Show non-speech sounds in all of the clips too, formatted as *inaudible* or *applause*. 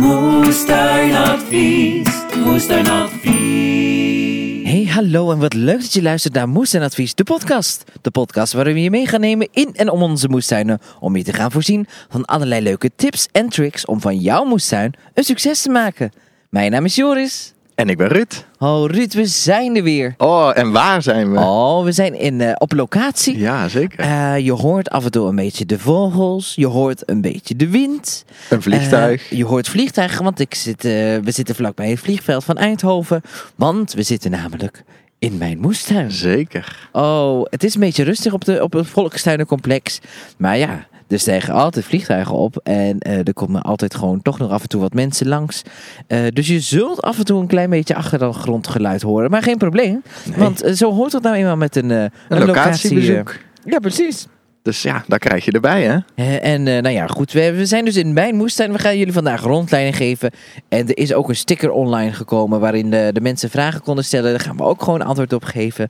Moestuinadvies. Moestuinadvies. Hey, hallo en wat leuk dat je luistert naar Moestuinadvies, de podcast. De podcast waarin we je mee gaan nemen in en om onze moestuinen. Om je te gaan voorzien van allerlei leuke tips en tricks om van jouw moestuin een succes te maken. Mijn naam is Joris. En ik ben Ruud. Oh Ruud, we zijn er weer. Oh, en waar zijn we? Oh, we zijn in, eh, op locatie. Ja, zeker. Eh, je hoort af en toe een beetje de vogels. Je hoort een beetje de wind. een vliegtuig. Eh, je hoort vliegtuigen, want ik zit, we zitten vlakbij het vliegveld van Eindhoven. Want we zitten namelijk in mijn moestuin. zeker. Oh, het is een beetje rustig op, de, op het Volkstuinencomplex. Maar ja, er stijgen altijd vliegtuigen op. En eh, er komen altijd gewoon toch nog af en toe wat mensen langs. Eh, dus je zult af en toe een klein beetje achtergrondgeluid horen. Maar geen probleem. Want eh, zo hoort het nou eenmaal met een, eh, Een locatiebezoek. eh, ja, precies. Dus ja, daar krijg je erbij, hè? Eh, en eh, nou ja, goed, we, we zijn dus in mijn moestuin. We gaan jullie vandaag rondleiding geven. En er is ook een sticker online gekomen waarin de, de mensen vragen konden stellen. Daar gaan we ook gewoon antwoord op geven.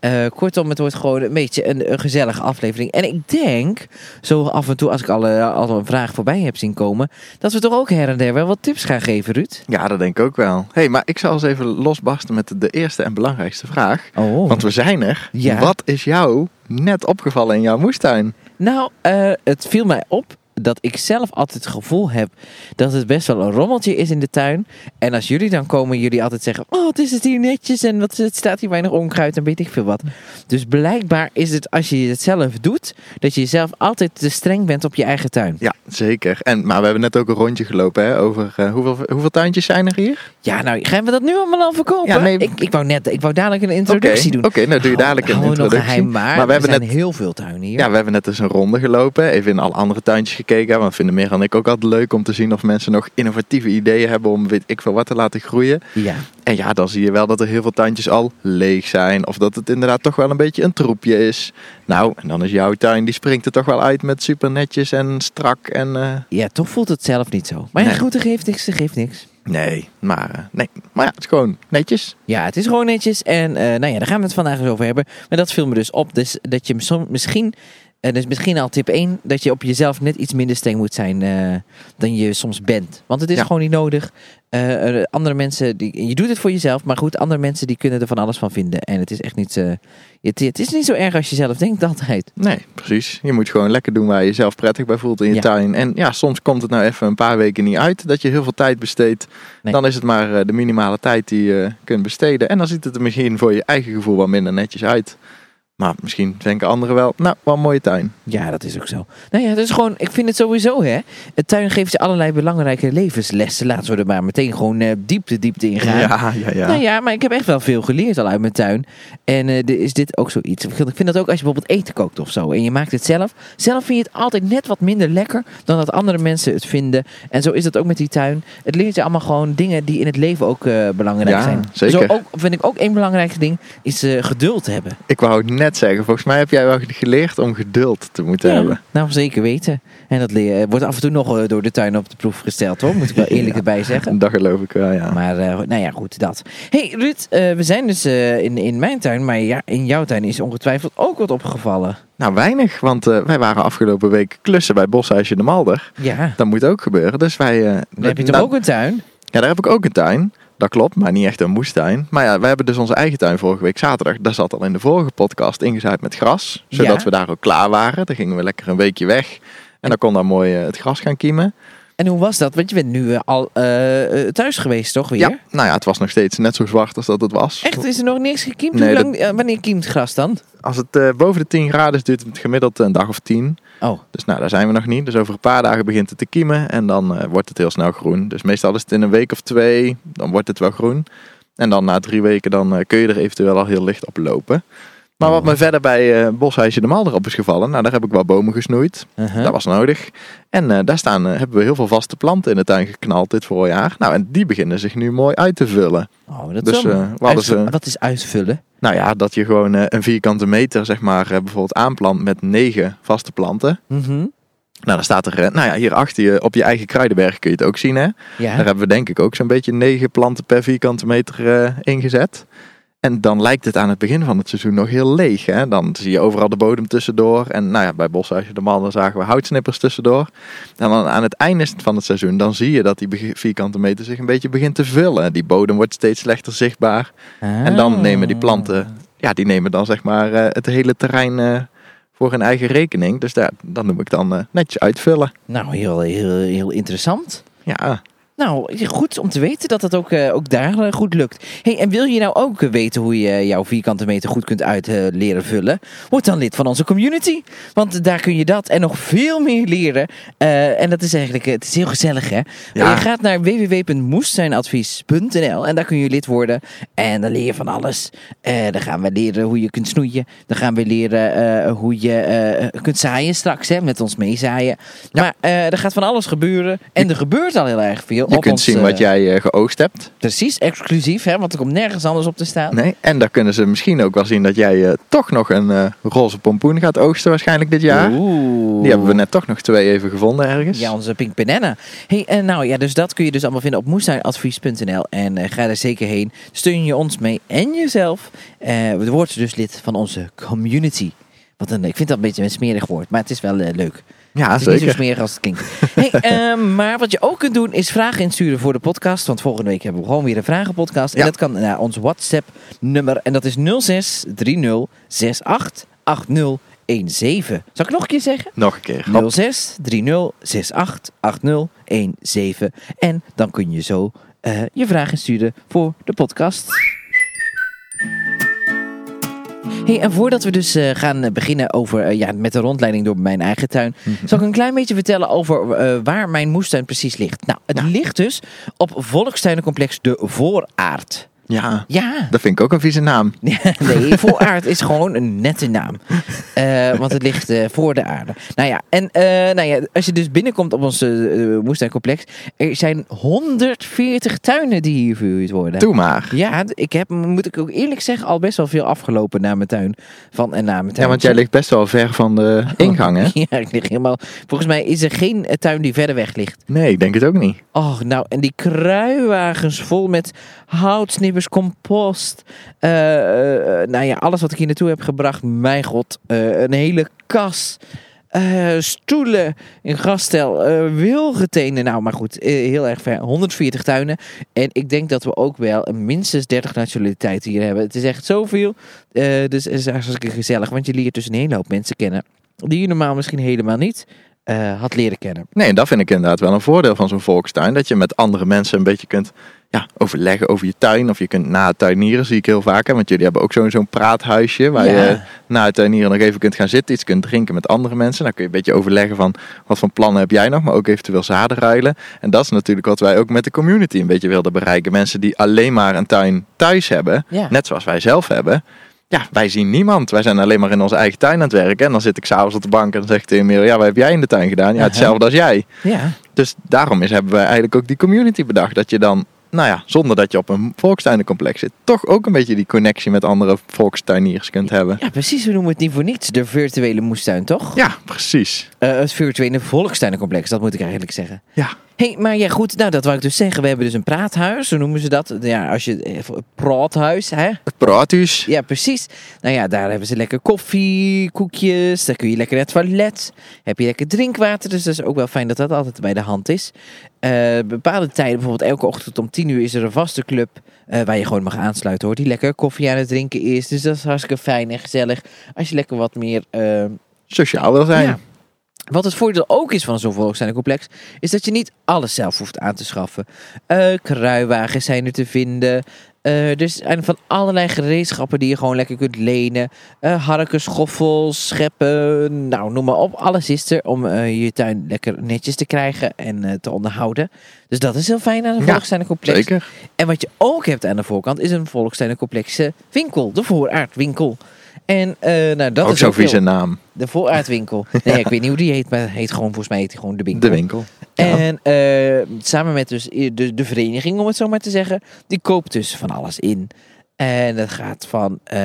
Eh, kortom, het wordt gewoon een beetje een, een gezellige aflevering. En ik denk, zo af en toe als ik al, al een vraag voorbij heb zien komen, dat we toch ook her en der wel wat tips gaan geven, Ruud. Ja, dat denk ik ook wel. hey, maar ik zal eens even losbarsten met de eerste en belangrijkste vraag. Oh. Want we zijn er. Ja. Wat is jou net opgevallen in jouw moestuin? Nou, eh, het viel mij op dat ik zelf altijd het gevoel heb dat het best wel een rommeltje is in de tuin. En als jullie dan komen, jullie altijd zeggen: Oh, het is het hier netjes en wat, het staat hier weinig onkruid en weet ik veel wat. Dus blijkbaar is het als je het zelf doet, dat je zelf altijd te streng bent op je eigen tuin. Ja, zeker. En, maar we hebben net ook een rondje gelopen hè, over eh, hoeveel, hoeveel tuintjes zijn er hier? Ja, nou, gaan we dat nu allemaal al verkopen? Ja, nee. ik, ik wou net, ik wou dadelijk een introductie doen. Oké, nou doe je dadelijk een Hou- hou nog introductie. geheim, maar, maar we hebben net heel veel tuinen hier. Ja, we hebben net eens een ronde gelopen. Even in alle andere tuintjes gekeken. Want vinden meer dan ik ook altijd leuk om te zien of mensen nog innovatieve ideeën hebben om weet ik veel wat te laten groeien. ja. En ja, dan zie je wel dat er heel veel tuintjes al leeg zijn. Of dat het inderdaad toch wel een beetje een troepje is. Nou, en dan is jouw tuin, die springt er toch wel uit met super netjes en strak. En eh, ja, toch voelt het zelf niet zo. Maar ja, Nee. goed, er geeft niks, er geeft niks. nee, maar, eh, nee. maar ja, het is gewoon netjes. Ja, het is gewoon netjes. En eh, nou ja, daar gaan we het vandaag eens over hebben. Maar dat viel me dus op. Dus dat je misschien, en dus misschien al tip 1, dat je op jezelf net iets minder streng moet zijn eh, dan je soms bent. Want het is Ja. gewoon niet nodig. Eh, andere mensen, die, je doet het voor jezelf, maar goed, andere mensen die kunnen er van alles van vinden. En het is echt niet, eh, het, het is niet zo erg als je zelf denkt *laughs* altijd. Nee, precies. Je moet gewoon lekker doen waar je jezelf prettig bij voelt in je Ja. tuin. En ja, soms komt het nou even een paar weken niet uit dat je heel veel tijd besteedt. Nee. Dan is het maar de minimale tijd die je kunt besteden. En dan ziet het er misschien voor je eigen gevoel wat minder netjes uit. Maar misschien denken anderen wel, nou, wat een mooie tuin. Ja, dat is ook zo. Nou ja, het is gewoon, ik vind het sowieso, hè. Het tuin geeft je allerlei belangrijke levenslessen. Laten we er maar meteen gewoon eh, diepte, diepte in gaan. Ja, ja, ja. Nou ja, maar ik heb echt wel veel geleerd al uit mijn tuin. En eh, de- is dit ook zoiets. Ik vind dat ook als je bijvoorbeeld eten kookt of zo. En je maakt het zelf. Zelf vind je het altijd net wat minder lekker dan dat andere mensen het vinden. En zo is dat ook met die tuin. Het leert je allemaal gewoon dingen die in het leven ook eh, belangrijk Ja, zijn. zeker. Zo ook, vind ik ook één belangrijk ding. Is geduld hebben. Ik wou het net zeggen, volgens mij heb jij wel geleerd om geduld te moeten hebben. Nou, zeker weten. En dat leer, wordt af en toe nog eh, door de tuin op de proef gesteld hoor. Moet ik wel *laughs* eerlijk Ja. erbij zeggen. Dat geloof ik wel, ja. Maar eh, nou ja, goed, dat. hey, Ruud, eh, we zijn dus eh, in, in mijn tuin, maar ja, in jouw tuin is ongetwijfeld ook wat opgevallen. Nou, weinig, want eh, wij waren afgelopen week klussen bij Boshuisje de Malder. Ja, Dat moet ook gebeuren, dus wij... eh, heb je toch nou, ook een tuin? Ja, daar heb ik ook een tuin. Dat klopt, maar niet echt een moestuin. Maar ja, we hebben dus onze eigen tuin vorige week zaterdag. Daar zat al in de vorige podcast ingezaaid met gras. Zodat Ja. we daar ook klaar waren. Dan gingen we lekker een weekje weg. En dan kon daar mooi eh, het gras gaan kiemen. En hoe was dat? Want je bent nu eh, al eh, eh, thuis geweest, toch weer? Ja, nou ja, het was nog steeds net zo zwart als dat het was. Echt, is er nog niks gekiemd? Nee, Hoe lang, eh, wanneer kiemt gras dan? Als het boven de 10 graden is, duurt het gemiddeld een dag of 10. Oh, Dus nou, daar zijn we nog niet. Dus over een paar dagen begint het te kiemen. En dan wordt het heel snel groen. Dus meestal is het in een week of twee. Dan wordt het wel groen. En dan na drie weken dan, kun je er eventueel al heel licht op lopen. Maar wat me verder bij eh Boshuisje de Malder op is gevallen. Nou, daar heb ik wel bomen gesnoeid. uh-huh. Dat was nodig. En eh, daar staan, eh, hebben we heel veel vaste planten in de tuin geknald dit voorjaar. Nou, en die beginnen zich nu mooi uit te vullen. oh, dat dus, is wel- Wat is uitvullen? Nou ja, dat je gewoon een vierkante meter, zeg maar, bijvoorbeeld aanplant met negen vaste planten. Mhm. Nou, dan staat er, nou ja, hier achter je op je eigen kruidenberg kun je het ook zien, hè. Ja. Daar hebben we denk ik ook zo'n beetje negen planten per vierkante meter ingezet. En dan lijkt het aan het begin van het seizoen nog heel leeg. Hè? Dan zie je overal de bodem tussendoor. En nou ja, bij Boshuisje de Mannen zagen we houtsnippers tussendoor. En dan aan het einde van het seizoen, dan zie je dat die vierkante meter zich een beetje begint te vullen. Die bodem wordt steeds slechter zichtbaar. En dan nemen die planten, ja, die nemen dan zeg maar eh, het hele terrein eh, voor hun eigen rekening. Dus daar, dat noem ik dan eh, netjes uitvullen. Nou, heel, heel, heel interessant. Ja, Nou, goed om te weten dat dat ook, eh, ook daar eh, goed lukt. Hey, en wil je nou ook weten hoe je jouw vierkante meter goed kunt uit eh, leren vullen? Word dan lid van onze community. Want daar kun je dat en nog veel meer leren. En dat is eigenlijk, het is heel gezellig hè. Ja. Je gaat naar www.moestuinadvies.nl en daar kun je lid worden. En dan leer je van alles. Dan gaan we leren hoe je kunt snoeien. Dan gaan we leren hoe je kunt zaaien straks hè, met ons meezaaien. Maar er gaat van alles gebeuren. En er gebeurt al heel erg veel. Je op kunt ons, zien eh, wat jij eh, geoogst hebt. Precies, exclusief, hè, want er komt nergens anders op te staan. Nee. En daar kunnen ze misschien ook wel zien dat jij eh, toch nog een eh, roze pompoen gaat oogsten waarschijnlijk dit jaar. Oeh. Die hebben we net toch nog twee even gevonden ergens. Ja, onze Pink Banana. Hey, en nou ja, dus dat kun je dus allemaal vinden op moestuinadvies.nl. En eh, ga er zeker heen. Steun je ons mee en jezelf. Eh word dus lid van onze community. Wat een, ik vind dat een beetje een smerig woord, maar het is wel eh, leuk. Ja, het is niet zo zeker. smerig als het klinkt. Hey, *laughs* ehm, maar wat je ook kunt doen is vragen insturen voor de podcast. Want volgende week hebben we gewoon weer een vragenpodcast. En Ja. dat kan naar ons WhatsApp nummer. En dat is 06 30 68 80 17. Zal ik nog een keer zeggen? Nog een keer. Hop. 06 30 68 80 17. En dan kun je zo eh, je vraag insturen voor de podcast. Hey, en voordat we dus eh, gaan beginnen over, eh, ja, met de rondleiding door mijn eigen tuin, zal ik een klein beetje vertellen over eh, waar mijn moestuin precies ligt. Nou, het ligt dus op Volkstuinencomplex De Vooraard. Ja, Ja, dat vind ik ook een vieze naam. *laughs* nee, vooraard is gewoon een nette naam. Eh, want het ligt eh, voor de aarde. Nou ja, en eh, nou ja, als je dus binnenkomt op ons moestuincomplex, er zijn 140 tuinen die hier verhuurd worden. Doe maar. Ja, ik heb, moet ik ook eerlijk zeggen, al best wel veel afgelopen naar mijn tuin. Van en naar mijn tuin. Ja, want jij ligt best wel ver van de *laughs* ingang, hè? Ja, ik lig helemaal. Volgens mij is er geen tuin die verder weg ligt. Nee, ik denk het ook niet. Oh, nou, en die kruiwagens vol met houtsnippers, compost. eh, eh, nou ja, alles wat ik hier naartoe heb gebracht. Mijn god, eh, een hele kas. stoelen, een grafstel, eh wilgetenen. Nou, maar goed, heel erg ver. 140 tuinen. En ik denk dat we ook wel minstens 30 nationaliteiten hier hebben. Het is echt zoveel. Dus het is hartstikke gezellig. Want je leert dus een hele hoop mensen kennen. Die je normaal misschien helemaal niet eh, had leren kennen. Nee, en dat vind ik inderdaad wel een voordeel van zo'n volkstuin. Dat je met andere mensen een beetje kunt ja, overleggen over je tuin. Of je kunt na het tuinieren, zie ik heel vaak. Hè? Want jullie hebben ook zo'n zo'n praathuisje. Waar Ja. je na het tuinieren nog even kunt gaan zitten. Iets kunt drinken met andere mensen. Dan kun je een beetje overleggen van wat voor plannen heb jij nog. Maar ook eventueel zaden ruilen. En dat is natuurlijk wat wij ook met de community een beetje wilden bereiken. Mensen die alleen maar een tuin thuis hebben. Ja. Net zoals wij zelf hebben. Ja, wij zien niemand. Wij zijn alleen maar in onze eigen tuin aan het werken. En dan zit ik s'avonds op de bank en dan zegt tegen Merel, ja, wat heb jij in de tuin gedaan? Ja, hetzelfde als jij. Ja. Dus daarom is, hebben wij eigenlijk ook die community bedacht. Dat je dan, nou ja, zonder dat je op een volkstuinencomplex zit, toch ook een beetje die connectie met andere volkstuiniers kunt hebben. Ja, precies. We noemen het niet voor niets de virtuele moestuin, toch? Ja, precies. Eh, het virtuele volkstuinencomplex, dat moet ik eigenlijk zeggen. Ja. Hey, maar ja goed, nou dat wou ik dus zeggen. We hebben dus een praathuis, zo noemen ze dat. Ja, als je, eh, praathuis, hè? Praathuis. Ja, precies. Nou ja, daar hebben ze lekker koffie, koekjes. Daar kun je lekker naar het toilet. Heb je lekker drinkwater. Dus dat is ook wel fijn dat dat altijd bij de hand is. Eh, bepaalde tijden, bijvoorbeeld elke ochtend om 10 uur is er een vaste club. eh, waar je gewoon mag aansluiten hoor. Die lekker koffie aan het drinken is. Dus dat is hartstikke fijn en gezellig. Als je lekker wat meer... Sociaal wil zijn. ja. Wat het voordeel ook is van zo'n volkstuinencomplex, is dat je niet alles zelf hoeft aan te schaffen. Eh kruiwagens zijn er te vinden. Eh er zijn van allerlei gereedschappen die je gewoon lekker kunt lenen. Eh harken, schoffels, scheppen, nou noem maar op. Alles is er om je tuin lekker netjes te krijgen en te onderhouden. Dus dat is heel fijn aan een Ja, volkstuinencomplex. Zeker. En wat je ook hebt aan de voorkant is een volkstuinencomplexe winkel. De vooraardwinkel. En eh, nou, dat ook is ook vieze naam. de vooruitwinkel. *laughs* Nee, ik weet niet hoe die heet, maar heet gewoon, volgens mij heet die gewoon de winkel. De winkel. Ja. En eh, samen met dus de, de vereniging, om het zo maar te zeggen, die koopt dus van alles in. En dat gaat van eh,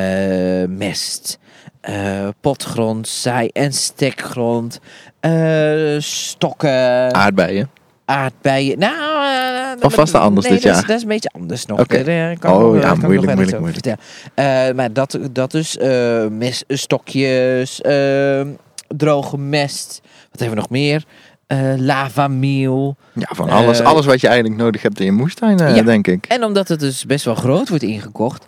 mest, eh, potgrond, zaai- en stekgrond, eh, stokken, Aardbeien. aardbeien. Nou, Of was dat anders nee, dit dat is- jaar? dat is een beetje anders nog. Oké. Oh, nog- ja, kan moeilijk, moeilijk, vertellen. Eh, maar dat, dat dus eh messtokjes, eh, droge mest. Wat hebben we nog meer? Eh lavamiel. Ja, van alles, alles wat je eigenlijk nodig hebt in je moestuin, Ja. denk ik. En omdat het dus best wel groot wordt ingekocht,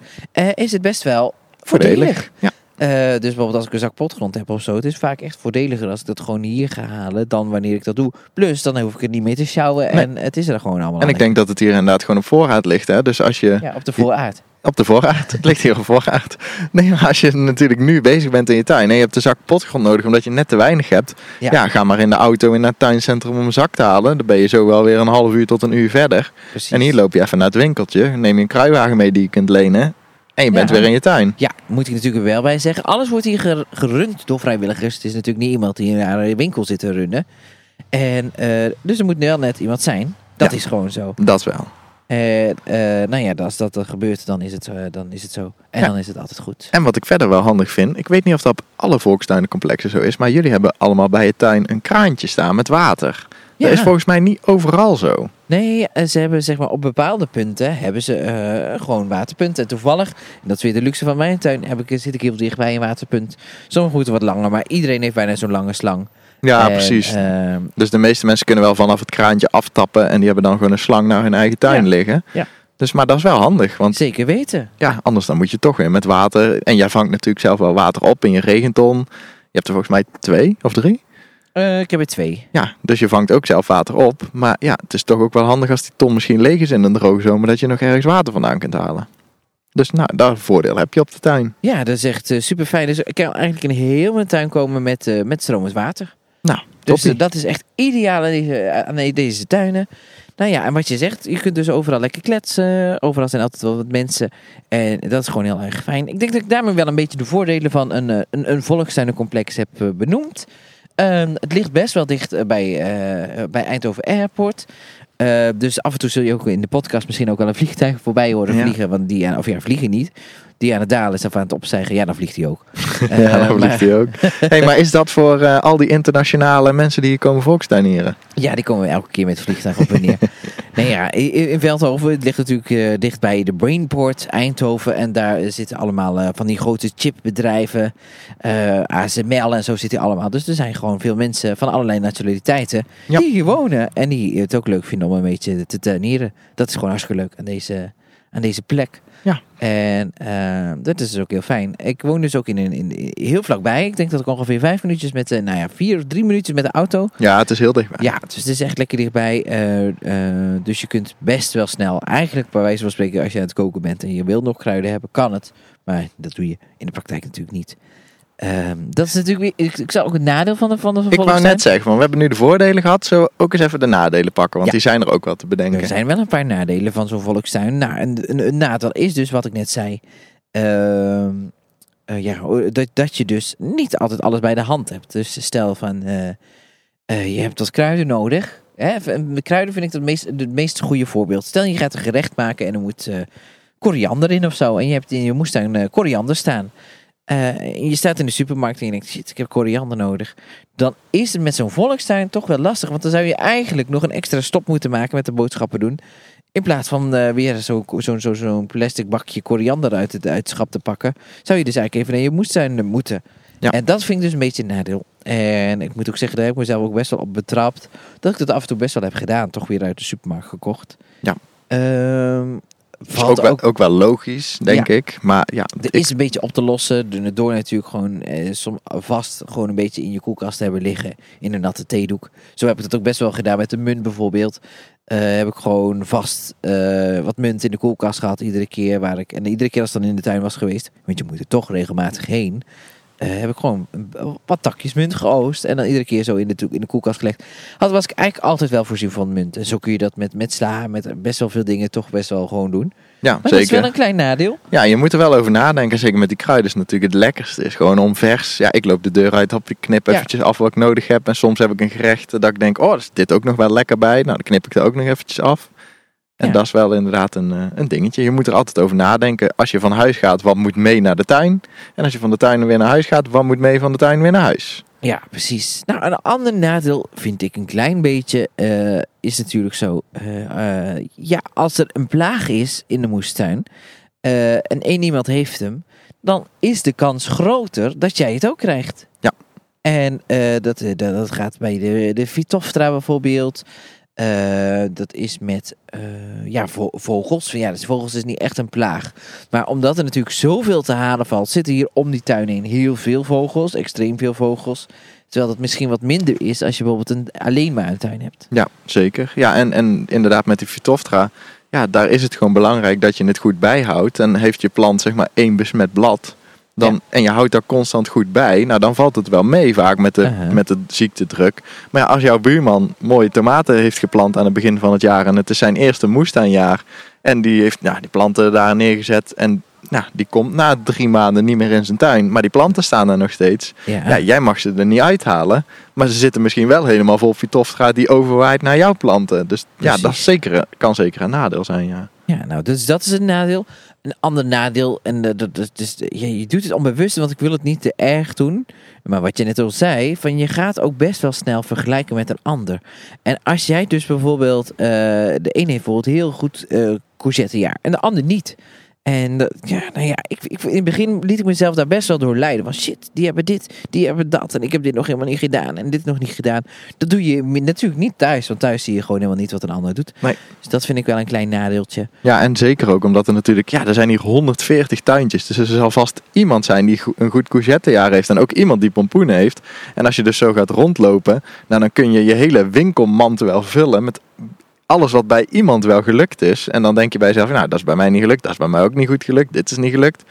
is het best wel voordelig. Voordelig. Ja. Eh, dus bijvoorbeeld als ik een zak potgrond heb of zo, het is vaak echt voordeliger als ik dat gewoon hier ga halen dan wanneer ik dat doe. Plus, dan hoef ik het niet meer te sjouwen Nee. en het is er gewoon allemaal. En ik denk dat het hier inderdaad gewoon op voorraad ligt. Hè? Dus als je ja, op de vooraard. op de voorraad, *laughs* het ligt hier op voorraad. Nee, maar als je natuurlijk nu bezig bent in je tuin en je hebt een zak potgrond nodig omdat je net te weinig hebt. Ja. Ja, ga maar in de auto in naar het tuincentrum om een zak te halen. Dan ben je zo wel weer een half uur tot een uur verder. Precies. En hier loop je even naar het winkeltje, neem je een kruiwagen mee die je kunt lenen. En je bent Ja. weer in je tuin. Ja, moet ik natuurlijk wel bij zeggen. Alles wordt hier ger- gerund door vrijwilligers. Het is natuurlijk niet iemand die naar een winkel zit te runnen. En, eh, dus er moet wel net iemand zijn. Dat Ja. is gewoon zo. Dat wel. En eh, nou ja, als dat er gebeurt, dan is het, eh, dan is het zo. En Ja. dan is het altijd goed. En wat ik verder wel handig vind, ik weet niet of dat op alle volkstuinencomplexen zo is, maar jullie hebben allemaal bij je tuin een kraantje staan met water. Dat is volgens mij niet overal zo. Nee, eh, ze hebben zeg maar op bepaalde punten hebben ze eh, gewoon waterpunten. En toevallig, en dat is weer de luxe van mijn tuin, heb ik, zit ik heel dicht bij een waterpunt. Sommige moeten wat langer, maar iedereen heeft bijna zo'n lange slang. Ja, En, precies. ehm, Dus de meeste mensen kunnen wel vanaf het kraantje aftappen en die hebben dan gewoon een slang naar hun eigen tuin Ja. liggen. Ja. Dus, maar dat is wel handig, want zeker weten. ja, anders dan moet je toch weer met water. En jij vangt natuurlijk zelf wel water op in je regenton. Je hebt er volgens mij twee of drie. Eh, ik heb er twee. Ja, dus je vangt ook zelf water op. Maar ja, het is toch ook wel handig als die ton misschien leeg is in een droge zomer, dat je nog ergens water vandaan kunt halen. Dus nou, dat voordeel heb je op de tuin. Ja, dat is echt super fijn. Dus ik kan eigenlijk in heel mijn tuin komen met, eh, met stromend water. Nou, Dus eh, dat is echt ideaal aan deze, aan deze tuinen. Nou ja, en wat je zegt, je kunt dus overal lekker kletsen. Overal zijn altijd wel wat mensen. En dat is gewoon heel erg fijn. Ik denk dat ik daarmee wel een beetje de voordelen van een, eh, een, een volkstuinencomplex heb eh, benoemd. Ehm, het ligt best wel dicht eh, bij, eh, bij Eindhoven Airport. Eh, dus af en toe zul je ook in de podcast misschien ook wel een vliegtuig voorbij horen Ja. vliegen. Want die aan, of ja, vliegen niet. Die aan het dalen is of aan het opstijgen. Ja, dan vliegt hij ook. *laughs* Ja, Eh, dat maar- vliegt hij ook. hey, maar is dat voor eh, al die internationale mensen die hier komen volkstuinieren? Ja, die komen elke keer met vliegtuig op en neer. *laughs* nee, ja, in, in Veldhoven het ligt natuurlijk eh, dicht bij de Brainport, Eindhoven. En daar eh, zitten allemaal eh, van die grote chipbedrijven. eh ASML en zo zitten allemaal. Dus er zijn gewoon veel mensen van allerlei nationaliteiten Ja. die hier wonen. En die het ook leuk vinden om een beetje te tuinieren. Dat is gewoon hartstikke leuk aan deze, aan deze plek. Ja. En eh, dat is dus ook heel fijn. Ik woon dus ook in een in, heel vlakbij. Ik denk dat ik ongeveer vijf minuutjes met de, nou ja, vier of drie minuutjes met de auto. Ja, het is heel dichtbij. Ja, dus het is echt lekker dichtbij. eh, eh, dus je kunt best wel snel, eigenlijk bij wijze van spreken, als je aan het koken bent en je wil nog kruiden hebben, kan het. Maar dat doe je in de praktijk natuurlijk niet. Ehm, dat is natuurlijk weer, ik, ik zou ook een nadeel van de van de Ik wou net zeggen, van, we hebben nu de voordelen gehad. We ook eens even de nadelen pakken? Want Ja. die zijn er ook wel te bedenken. Er zijn wel een paar nadelen van zo'n volkstuin. Nou, een, een, nadeel is dus wat ik net zei. Ehm, eh, ja, dat, dat je dus niet altijd alles bij de hand hebt. Dus stel van, eh, eh, je hebt wat kruiden nodig. Hè? Kruiden vind ik het meest, het meest goede voorbeeld. Stel je gaat een gerecht maken en er moet koriander in of zo. En je hebt in je moestuin koriander staan. Eh, je staat in de supermarkt en je denkt, shit, ik heb koriander nodig. Dan is het met zo'n volkstuin toch wel lastig. Want dan zou je eigenlijk nog een extra stop moeten maken met de boodschappen doen. In plaats van eh, weer zo'n zo, zo, zo'n plastic bakje koriander uit het, uit het schap te pakken. Zou je dus eigenlijk even naar je moestuin moeten. Ja. En dat vind ik dus een beetje een nadeel. En ik moet ook zeggen, daar heb ik mezelf ook best wel op betrapt. Dat ik dat af en toe best wel heb gedaan. Toch weer uit de supermarkt gekocht. Ja. Ehm, valt ook, wel, ook ook wel logisch, denk ik. Maar ja, er ik- is een beetje op te lossen door- door natuurlijk gewoon eh, som, vast gewoon een beetje in je koelkast te hebben liggen in een natte theedoek. Zo heb ik dat ook best wel gedaan met de munt bijvoorbeeld. Eh, heb ik gewoon vast eh, wat munt in de koelkast gehad iedere keer waar ik en iedere keer als het dan in de tuin was geweest, want je moet er toch regelmatig heen. Eh, heb ik gewoon een- wat takjes munt geoost en dan iedere keer zo in de, in de koelkast gelegd. Had was ik eigenlijk altijd wel voorzien van munt. En zo kun je dat met, met sla, met best wel veel dingen toch best wel gewoon doen. ja Maar dat is wel zeker. een klein nadeel. Ja, je moet er wel over nadenken. Zeker met die kruiden is natuurlijk het lekkerste. Is gewoon om vers. Ja, ik loop de deur uit, hop, ik knip Ja. eventjes af wat ik nodig heb. En soms heb ik een gerecht dat ik denk, oh, is dit ook nog wel lekker bij. Nou, dan knip ik er ook nog eventjes af. En Ja. dat is wel inderdaad een, eh, een dingetje. Je moet er altijd over nadenken. Als je van huis gaat, wat moet mee naar de tuin? En als je van de tuin weer naar huis gaat, wat moet mee van de tuin weer naar huis? Ja, precies. Nou, een ander nadeel vind ik een klein beetje, eh, is natuurlijk zo. eh, ja, als er een plaag is in de moestuin en één iemand heeft hem, dan is de kans groter dat jij het ook krijgt. Ja. En dat, dat, dat gaat bij de, de Vitoftra bijvoorbeeld. Eh, dat is met eh, ja, vo- vogels. Ja, dus vogels is niet echt een plaag. Maar omdat er natuurlijk zoveel te halen valt, zitten hier om die tuin heen heel veel vogels. Extreem veel vogels. Terwijl dat misschien wat minder is als je bijvoorbeeld een alleen maar een tuin hebt. Ja, zeker. Ja, en, en inderdaad met die Phytophthora, ja, daar is het gewoon belangrijk dat je het goed bijhoudt. En heeft je plant zeg maar één besmet blad, dan, Ja. en je houdt daar constant goed bij, nou dan valt het wel mee vaak met de, Uh-huh. met de ziektedruk. Maar ja, als jouw buurman mooie tomaten heeft geplant aan het begin van het jaar en het is zijn eerste moestuinjaar en die heeft nou, die planten daar neergezet en nou, die komt na drie maanden niet meer in zijn tuin, maar die planten staan daar nog steeds. Ja, Ja, jij mag ze er niet uithalen. Maar ze zitten misschien wel helemaal vol Phytophthora die overwaait naar jouw planten. Dus ja, dat zeker, kan zeker een nadeel zijn, ja. Ja nou, dus dat is een nadeel. Een ander nadeel, en eh, dat, dat is, ja, je doet het onbewust, want ik wil het niet te erg doen. Maar wat je net al zei, van je gaat ook best wel snel vergelijken met een ander. En als jij dus bijvoorbeeld, eh, de een heeft bijvoorbeeld heel goed eh courgettejaar en de ander niet. En dat- ja, nou ja, ik, ik, in het begin liet ik mezelf daar best wel door leiden. Van shit, die hebben dit, die hebben dat. En ik heb dit nog helemaal niet gedaan. En dit nog niet gedaan. Dat doe je natuurlijk niet thuis. Want thuis zie je gewoon helemaal niet wat een ander doet. Nee. Dus dat vind ik wel een klein nadeeltje. Ja, en zeker ook omdat er natuurlijk, ja, er zijn hier 140 tuintjes. Dus er zal vast iemand zijn die een goed courgettejaar heeft. En ook iemand die pompoenen heeft. En als je dus zo gaat rondlopen, nou, dan kun je je hele winkelmand wel vullen met alles wat bij iemand wel gelukt is. En dan denk je bij jezelf, nou, dat is bij mij niet gelukt. Dat is bij mij ook niet goed gelukt. Dit is niet gelukt.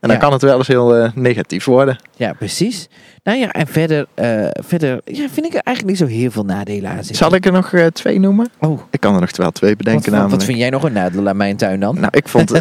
En dan Ja. kan het wel eens heel eh, negatief worden. Ja, precies. Nou ja, en verder, eh, verder ja, vind ik er eigenlijk niet zo heel veel nadelen aan zitten. Zal ik er nog eh, twee noemen? Oh, Ik kan er nog wel twee bedenken wat, wat, namelijk. wat vind jij nog een nadeel aan mijn tuin dan? Nou, ik vond, *laughs*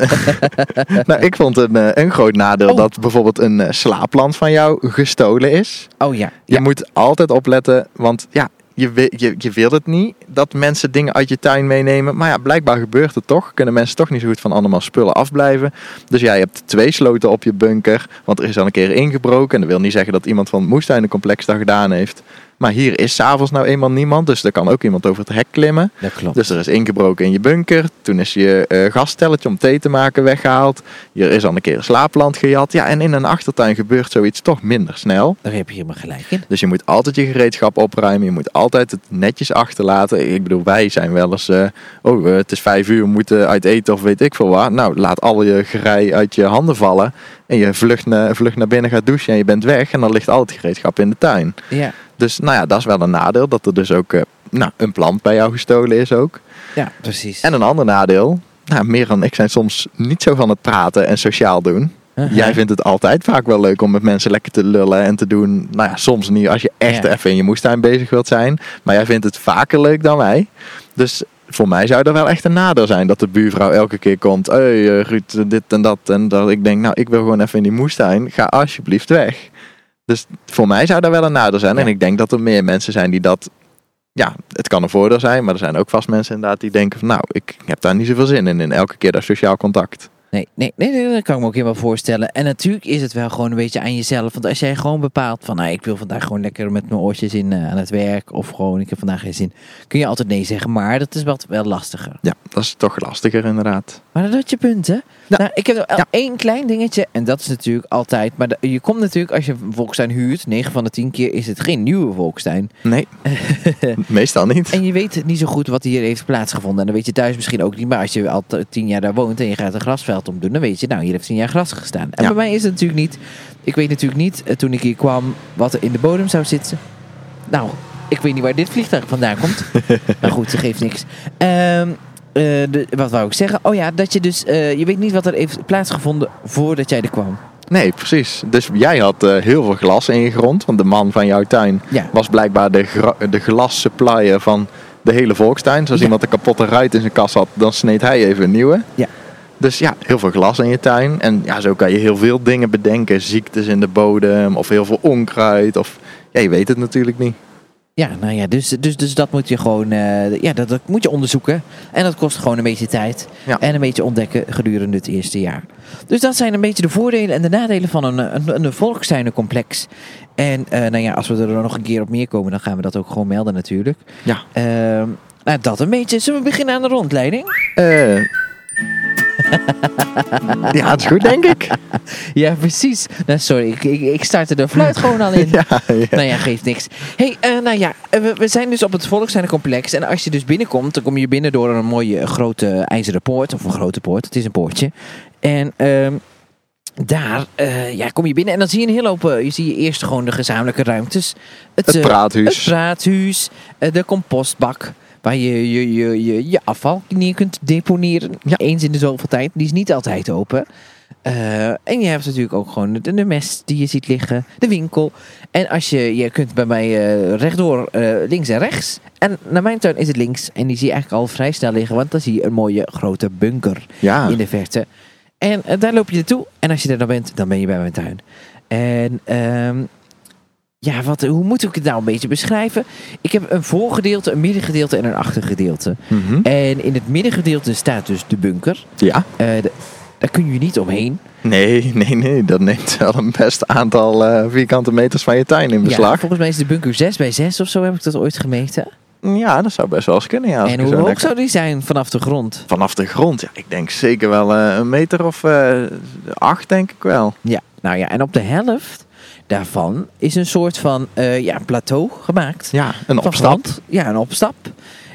*laughs* nou, ik vond een, een groot nadeel Oh. dat bijvoorbeeld een slaapland van jou gestolen is. oh ja, Je ja. moet altijd opletten, want ja, je, je, je wil het niet dat mensen dingen uit je tuin meenemen. Maar ja, blijkbaar gebeurt het toch. Kunnen mensen toch niet zo goed van allemaal spullen afblijven. Dus jij hebt twee sloten op je bunker, want er is al een keer ingebroken. En dat wil niet zeggen dat iemand van het moestuinencomplex dat gedaan heeft. Maar hier is s'avonds nou eenmaal niemand, dus er kan ook iemand over het hek klimmen. dat klopt. Dus er is ingebroken in je bunker. Toen is je gasstelletje om thee te maken weggehaald. Hier is al een keer een slaapland gejat. Ja, en in een achtertuin gebeurt zoiets toch minder snel. Daar heb je helemaal gelijk in. Dus je moet altijd je gereedschap opruimen. Je moet altijd het netjes achterlaten. Ik bedoel, wij zijn wel eens... eh, oh, eh, het is vijf uur, we moeten uit eten of weet ik veel wat. Nou, laat al je gerei uit je handen vallen. En je vlucht, naar vlucht naar binnen gaat douchen en je bent weg. En dan ligt al het gereedschap in de tuin. Ja, Dus nou ja, dat is wel een nadeel. Dat er dus ook eh, nou, een plant bij jou gestolen is ook. ja precies. En een ander nadeel. Nou, meer en ik zijn soms niet zo van het praten en sociaal doen. Uh-huh. Jij vindt het altijd vaak wel leuk om met mensen lekker te lullen en te doen. Nou ja, soms niet als je echt Ja. even in je moestuin bezig wilt zijn. Maar jij vindt het vaker leuk dan wij. Dus voor mij zou er wel echt een nadeel zijn dat de buurvrouw elke keer komt. Hé hey, eh, Ruud, dit en dat. En dat ik denk, nou ik wil gewoon even in die moestuin. Ga alsjeblieft weg. Dus voor mij zou daar wel een nadeel zijn. En ik denk dat er meer mensen zijn die dat... Ja, het kan een voordeel zijn. Maar er zijn ook vast mensen inderdaad die denken van... Nou, ik heb daar niet zoveel zin in. In elke keer dat sociaal contact. Nee, nee, nee, nee, dat kan ik me ook helemaal voorstellen. En natuurlijk is het wel gewoon een beetje aan jezelf. Want als jij gewoon bepaalt van, nou, ik wil vandaag gewoon lekker met mijn oortjes in eh, aan het werk. Of gewoon, ik heb vandaag geen zin. Kun je altijd nee zeggen, maar dat is wat wel lastiger. Ja, dat is toch lastiger inderdaad. Maar dat had je punten. Ja. Nou, ik heb nog Ja. één klein dingetje. En dat is natuurlijk altijd. Maar je komt natuurlijk, als je een volkstuin huurt, 9 van de 10 keer is het geen nieuwe volkstuin. Nee, *laughs* meestal niet. En je weet niet zo goed wat hier heeft plaatsgevonden. En dan weet je thuis misschien ook niet. Maar als je al t- tien jaar daar woont en je gaat een grasveld omdoen, dan weet je, nou, hier heeft tien jaar gras gestaan. En Ja. bij mij is het natuurlijk niet. Ik weet natuurlijk niet, eh, toen ik hier kwam, wat er in de bodem zou zitten. Nou, ik weet niet waar dit vliegtuig vandaan komt. *laughs* maar goed, dat geeft niks. Ehm, eh, de, wat wou ik zeggen? Oh ja, dat je dus, eh, je weet niet wat er heeft plaatsgevonden voordat jij er kwam. Nee, precies. Dus jij had eh, heel veel glas in je grond. Want de man van jouw tuin Ja. was blijkbaar de, de glassupplier van de hele volkstuin. Dus als Ja. iemand een kapotte ruit in zijn kas had, dan sneed hij even een nieuwe. Ja. Dus ja, heel veel glas in je tuin. En ja, zo kan je heel veel dingen bedenken. Ziektes in de bodem of heel veel onkruid. Of ja, je weet het natuurlijk niet. Ja, nou ja, dus, dus, dus dat moet je gewoon eh, ja, dat, dat moet je onderzoeken. En dat kost gewoon een beetje tijd. Ja. En een beetje ontdekken gedurende het eerste jaar. Dus dat zijn een beetje de voordelen en de nadelen van een, een, een volkstuinencomplex. En eh, nou ja, als we er nog een keer op meer komen, dan gaan we dat ook gewoon melden natuurlijk. Ja. Ehm, nou, dat een beetje. Zullen we beginnen aan de rondleiding? Eh. Ja, het is goed, denk ik. *laughs* Ja, precies. Nou, sorry, ik, ik, ik startte de fluit gewoon al in. *laughs* Ja, ja. Nou ja, geeft niks. hey, eh, nou ja, eh, we, we zijn dus op het Volkstuinencomplex. En als je dus binnenkomt, dan kom je binnen door een mooie grote ijzeren poort. Of een grote poort, het is een poortje. En ehm, daar eh, ja, kom je binnen en dan zie je een hele hoop... je ziet eerst gewoon de gezamenlijke ruimtes. Het eh, praathuis. Het praathuis, de compostbak... Waar je je, je, je, je afval neer kunt deponeren. Ja. Eens in de zoveel tijd. Die is niet altijd open. Eh, en je hebt natuurlijk ook gewoon de, de mest die je ziet liggen. De winkel. En als je, je kunt bij mij eh, rechtdoor eh, links en rechts. En naar mijn tuin is het links. En die zie je eigenlijk al vrij snel liggen. Want dan zie je een mooie grote bunker Ja. in de verte. En daar loop je naartoe. En als je er dan bent, dan ben je bij mijn tuin. En ehm, ja, wat, hoe moet ik het nou een beetje beschrijven? Ik heb een voorgedeelte, een middengedeelte en een achtergedeelte. Mhm. En in het middengedeelte staat dus de bunker. Ja. Eh, de- daar kun je niet omheen. Nee, nee, nee. Dat neemt wel een best aantal eh, vierkante meters van je tuin in Ja, beslag. volgens mij is de bunker 6 bij 6 of zo heb ik dat ooit gemeten. Ja, dat zou best wel eens kunnen. Ja, en hoe zo hoog zou die zijn vanaf de grond? Vanaf de grond, ja. Ik denk zeker wel eh, een meter of acht, denk ik wel. Ja, nou ja, en op de helft daarvan is een soort van eh, ja, plateau gemaakt. Ja, een opstap. Ja, een opstap.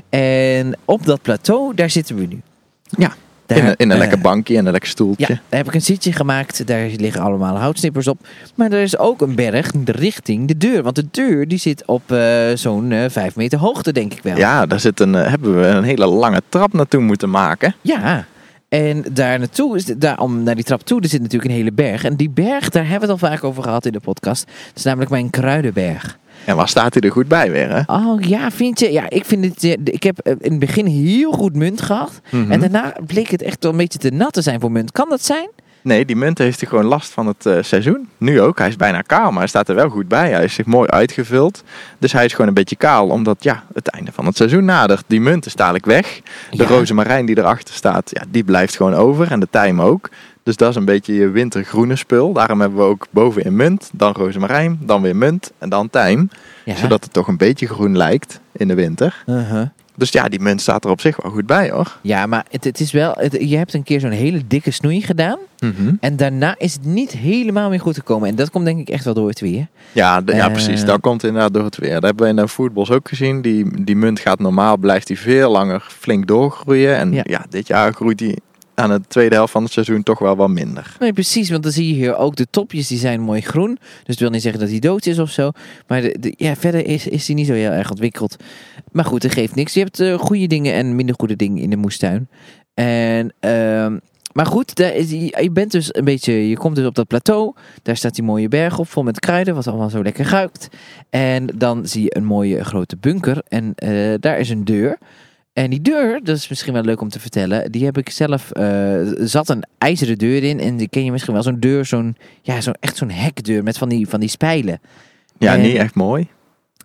En op dat plateau, daar zitten we nu. Ja, Daar, in een, in een eh, lekker bankje en een lekker stoeltje. Ja, daar heb ik een zitje gemaakt. Daar liggen allemaal houtsnippers op. Maar er is ook een berg richting de deur. Want de deur die zit op eh, zo'n eh, vijf meter hoogte, denk ik wel. Ja, daar zit een, hebben we een hele lange trap naartoe moeten maken. Ja. En daar naartoe, is, daar, om naar die trap toe, er zit natuurlijk een hele berg. En die berg, daar hebben we het al vaak over gehad in de podcast. Dat is namelijk mijn kruidenberg. En waar staat hij er goed bij weer, hè? Oh ja, vind je? Ja, ik vind het. eh, Ik heb eh, in het begin heel goed munt gehad. Mhm. En daarna bleek het echt wel een beetje te nat te zijn voor munt. Kan dat zijn? Nee, die munt heeft hij gewoon last van het eh, seizoen. Nu ook. Hij is bijna kaal, maar hij staat er wel goed bij. Hij is zich mooi uitgevuld. Dus hij is gewoon een beetje kaal, omdat ja, het einde van het seizoen nadert. Die munt is dadelijk weg. De Ja. rozemarijn die erachter staat, ja, die blijft gewoon over. En de tijm ook. Dus dat is een beetje je wintergroene spul. Daarom hebben we ook bovenin munt, dan rozemarijn, dan weer munt en dan tijm. Ja. Zodat het toch een beetje groen lijkt in de winter. Uh-huh. Dus ja, die munt staat er op zich wel goed bij hoor. Ja, maar het, het is wel. het- je hebt een keer zo'n hele dikke snoei gedaan. Mhm. En daarna is het niet helemaal meer goed gekomen. En dat komt denk ik echt wel door het weer. Ja, de- ja, Eh. precies. Dat komt inderdaad door het weer. Dat hebben we in de voetbals ook gezien. Die, die munt gaat normaal, blijft die veel langer flink doorgroeien. En Ja. ja. dit jaar groeit die aan de tweede helft van het seizoen toch wel wat minder. Nee, precies. Want dan zie je hier ook de topjes, die zijn mooi groen. Dus het wil niet zeggen dat hij dood is of zo. Maar de, de- ja, verder is, is hij niet zo heel erg ontwikkeld. Maar goed, dat geeft niks. Je hebt eh, goede dingen en minder goede dingen in de moestuin. En, ehm, maar goed, daar is, je je bent dus een beetje, je komt dus op dat plateau. Daar staat die mooie berg op, vol met kruiden, wat allemaal zo lekker ruikt. En dan zie je een mooie grote bunker. En eh, daar is een deur. En die deur, dat is misschien wel leuk om te vertellen. Die heb ik zelf, eh, zat een ijzeren deur in. En die ken je misschien wel, zo'n deur, zo'n, ja, zo, echt zo'n hekdeur met van die, van die spijlen. Ja, En- niet echt mooi.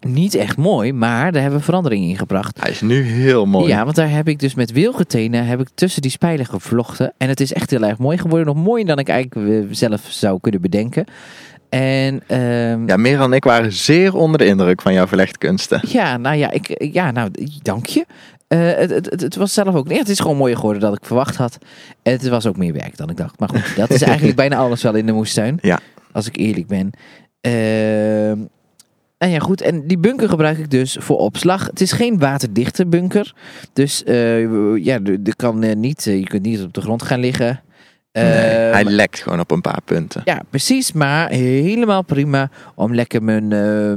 Niet echt mooi, maar daar hebben we verandering in gebracht. Hij is nu heel mooi. Ja, want daar heb ik dus met wilgetenen heb ik tussen die spijlen gevlochten. En het is echt heel erg mooi geworden. Nog mooier dan ik eigenlijk eh, zelf zou kunnen bedenken. En ehm, Ja, Merel en ik waren zeer onder de indruk van jouw verlechtkunsten. Ja, nou ja, ik, ja, nou, dank je. Eh, het, het, het, het was zelf ook. Nee, het is gewoon mooier geworden dan ik verwacht had. En het was ook meer werk dan ik dacht. Maar goed, dat is *laughs* eigenlijk bijna alles wel in de moestuin. Ja. Als ik eerlijk ben. Ehm en ja, goed. En die bunker gebruik ik dus voor opslag. Het is geen waterdichte bunker. Dus eh, ja, er er kan eh, niet, je kunt niet op de grond gaan liggen. Eh, Nee, hij lekt gewoon op een paar punten. ja, precies. Maar helemaal prima om lekker mijn,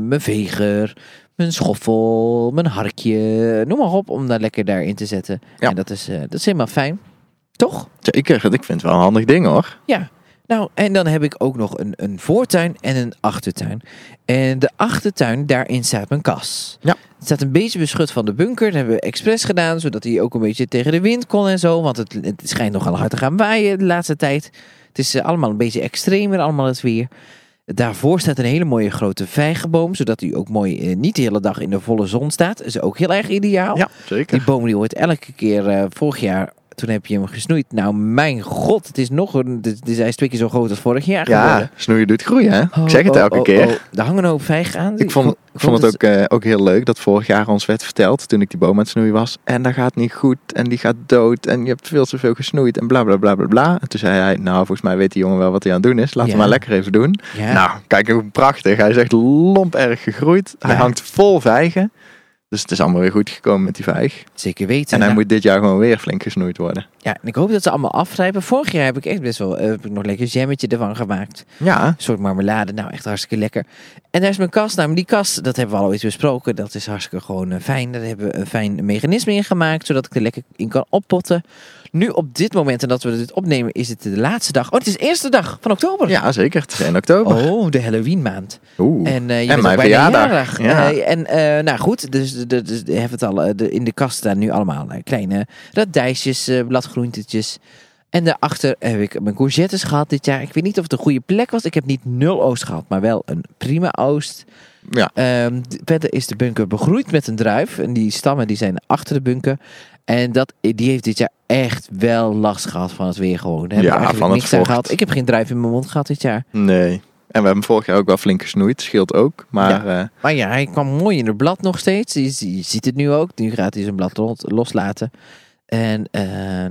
mijn veger, mijn schoffel, mijn harkje, noem maar op, om daar lekker daarin te zetten. Ja. En dat is, eh, dat is helemaal fijn. Toch? Zeker, ik vind het wel een handig ding hoor. Ja. Nou, en dan heb ik ook nog een, een voortuin en een achtertuin. En de achtertuin, daarin staat mijn kas. Ja. Het staat een beetje beschut van de bunker. Dat hebben we expres gedaan, zodat hij ook een beetje tegen de wind kon en zo. Want het, het schijnt nogal hard te gaan waaien de laatste tijd. Het is eh, allemaal een beetje extremer, allemaal het weer. Daarvoor staat een hele mooie grote vijgenboom, zodat hij ook mooi eh, niet de hele dag in de volle zon staat. Dat is ook heel erg ideaal. Ja, zeker. Die boom die wordt elke keer, eh, vorig jaar, toen heb je hem gesnoeid. Nou, mijn god, het is nog een, het is, hij is twee keer zo groot als vorig jaar Ja, geworden. snoeien doet groeien, hè? Oh, ik zeg het oh, elke oh, keer. oh. Er hangen een hoop vijgen aan. Ik vond, ik vond het ook, eh, ook heel leuk dat vorig jaar ons werd verteld toen ik die boom aan het snoeien was. En dat gaat niet goed en die gaat dood en je hebt veel te veel gesnoeid en bla bla bla bla bla. En toen zei hij, nou volgens mij weet die jongen wel wat hij aan het doen is. We Ja. maar lekker even doen. Ja. Nou, kijk hoe prachtig. Hij is echt lomp erg gegroeid. Hij Ja. hangt vol vijgen. Dus het is allemaal weer goed gekomen met die vijg. Zeker weten. En hij moet dit jaar gewoon weer flink gesnoeid worden. Ja, en ik hoop dat ze allemaal afrijpen. Vorig jaar heb ik echt best wel, eh, heb ik nog lekker jammetje ervan gemaakt. Ja, Een soort marmelade, nou echt hartstikke lekker. En daar is mijn kast, nou maar die kast, dat hebben we al ooit besproken. Dat is hartstikke gewoon eh, fijn. Daar hebben we een fijn mechanisme in gemaakt, zodat ik er lekker in kan oppotten. Nu op dit moment, en dat we dit opnemen, is het de laatste dag. Oh, het is de eerste dag van oktober. ja zeker. Het is 1 oktober. Oh, de Halloween maand. Oeh. En, eh, je En mijn verjaardag. Ja. Eh, en eh, nou goed, dus, de- je hebt het al, in de kast staan nu allemaal kleine radijsjes, bladgroentetjes. En daarachter heb ik mijn courgettes gehad dit jaar. Ik weet niet of het een goede plek was. Ik heb niet nul oost gehad, maar wel een prima oost. Ja. Ehm, verder is de bunker begroeid met een druif. En die stammen die zijn achter de bunker. En dat, die heeft dit jaar echt wel last gehad van het weer gewoon. Daar heb Ja, ik van het niks aan vocht. gehad. Ik heb geen druif in mijn mond gehad dit jaar. Nee. En we hebben vorig jaar ook wel flink gesnoeid. Scheelt ook. Maar eh, Maar ja, hij kwam mooi in het blad nog steeds. Je, je ziet het nu ook. Nu gaat hij zijn blad rond- loslaten. En eh,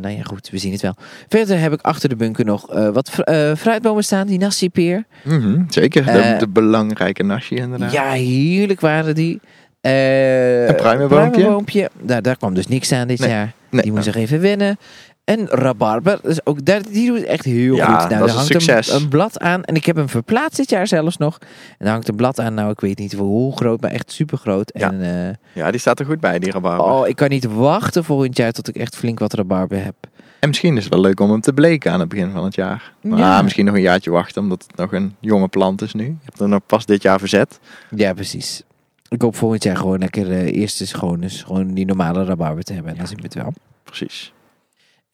nou ja, goed, we zien het wel. Verder heb ik achter de bunker nog eh, wat eh, fruitbomen staan. Die nasi-peer. mhm, zeker. De, de belangrijke nasje inderdaad. Ja, heerlijk waren die. Een pruimenboompje? pruimenboompje. Daar, daar kwam dus niks aan dit Nee, jaar. Nee, Die moest nou, nog even wennen. En rabarber, dus ook daar, die doet echt heel Ja, goed. Nou, dat is een hangt succes. Een, een blad aan. En ik heb hem verplaatst dit jaar zelfs nog. En daar hangt een blad aan. Nou, ik weet niet hoe groot, maar echt super groot. Ja. En eh, ja, die staat er goed bij, die rabarber. oh, ik kan niet wachten volgend jaar tot ik echt flink wat rabarber heb. En misschien is het wel leuk om hem te bleken aan het begin van het jaar. Maar Ja. misschien nog een jaartje wachten, omdat het nog een jonge plant is nu. Je hebt er nog pas dit jaar verzet. Ja, precies. Ik hoop volgend jaar gewoon lekker eh eerst eens gewoon, dus gewoon die normale rabarber te hebben. En dan zien we het wel. Precies.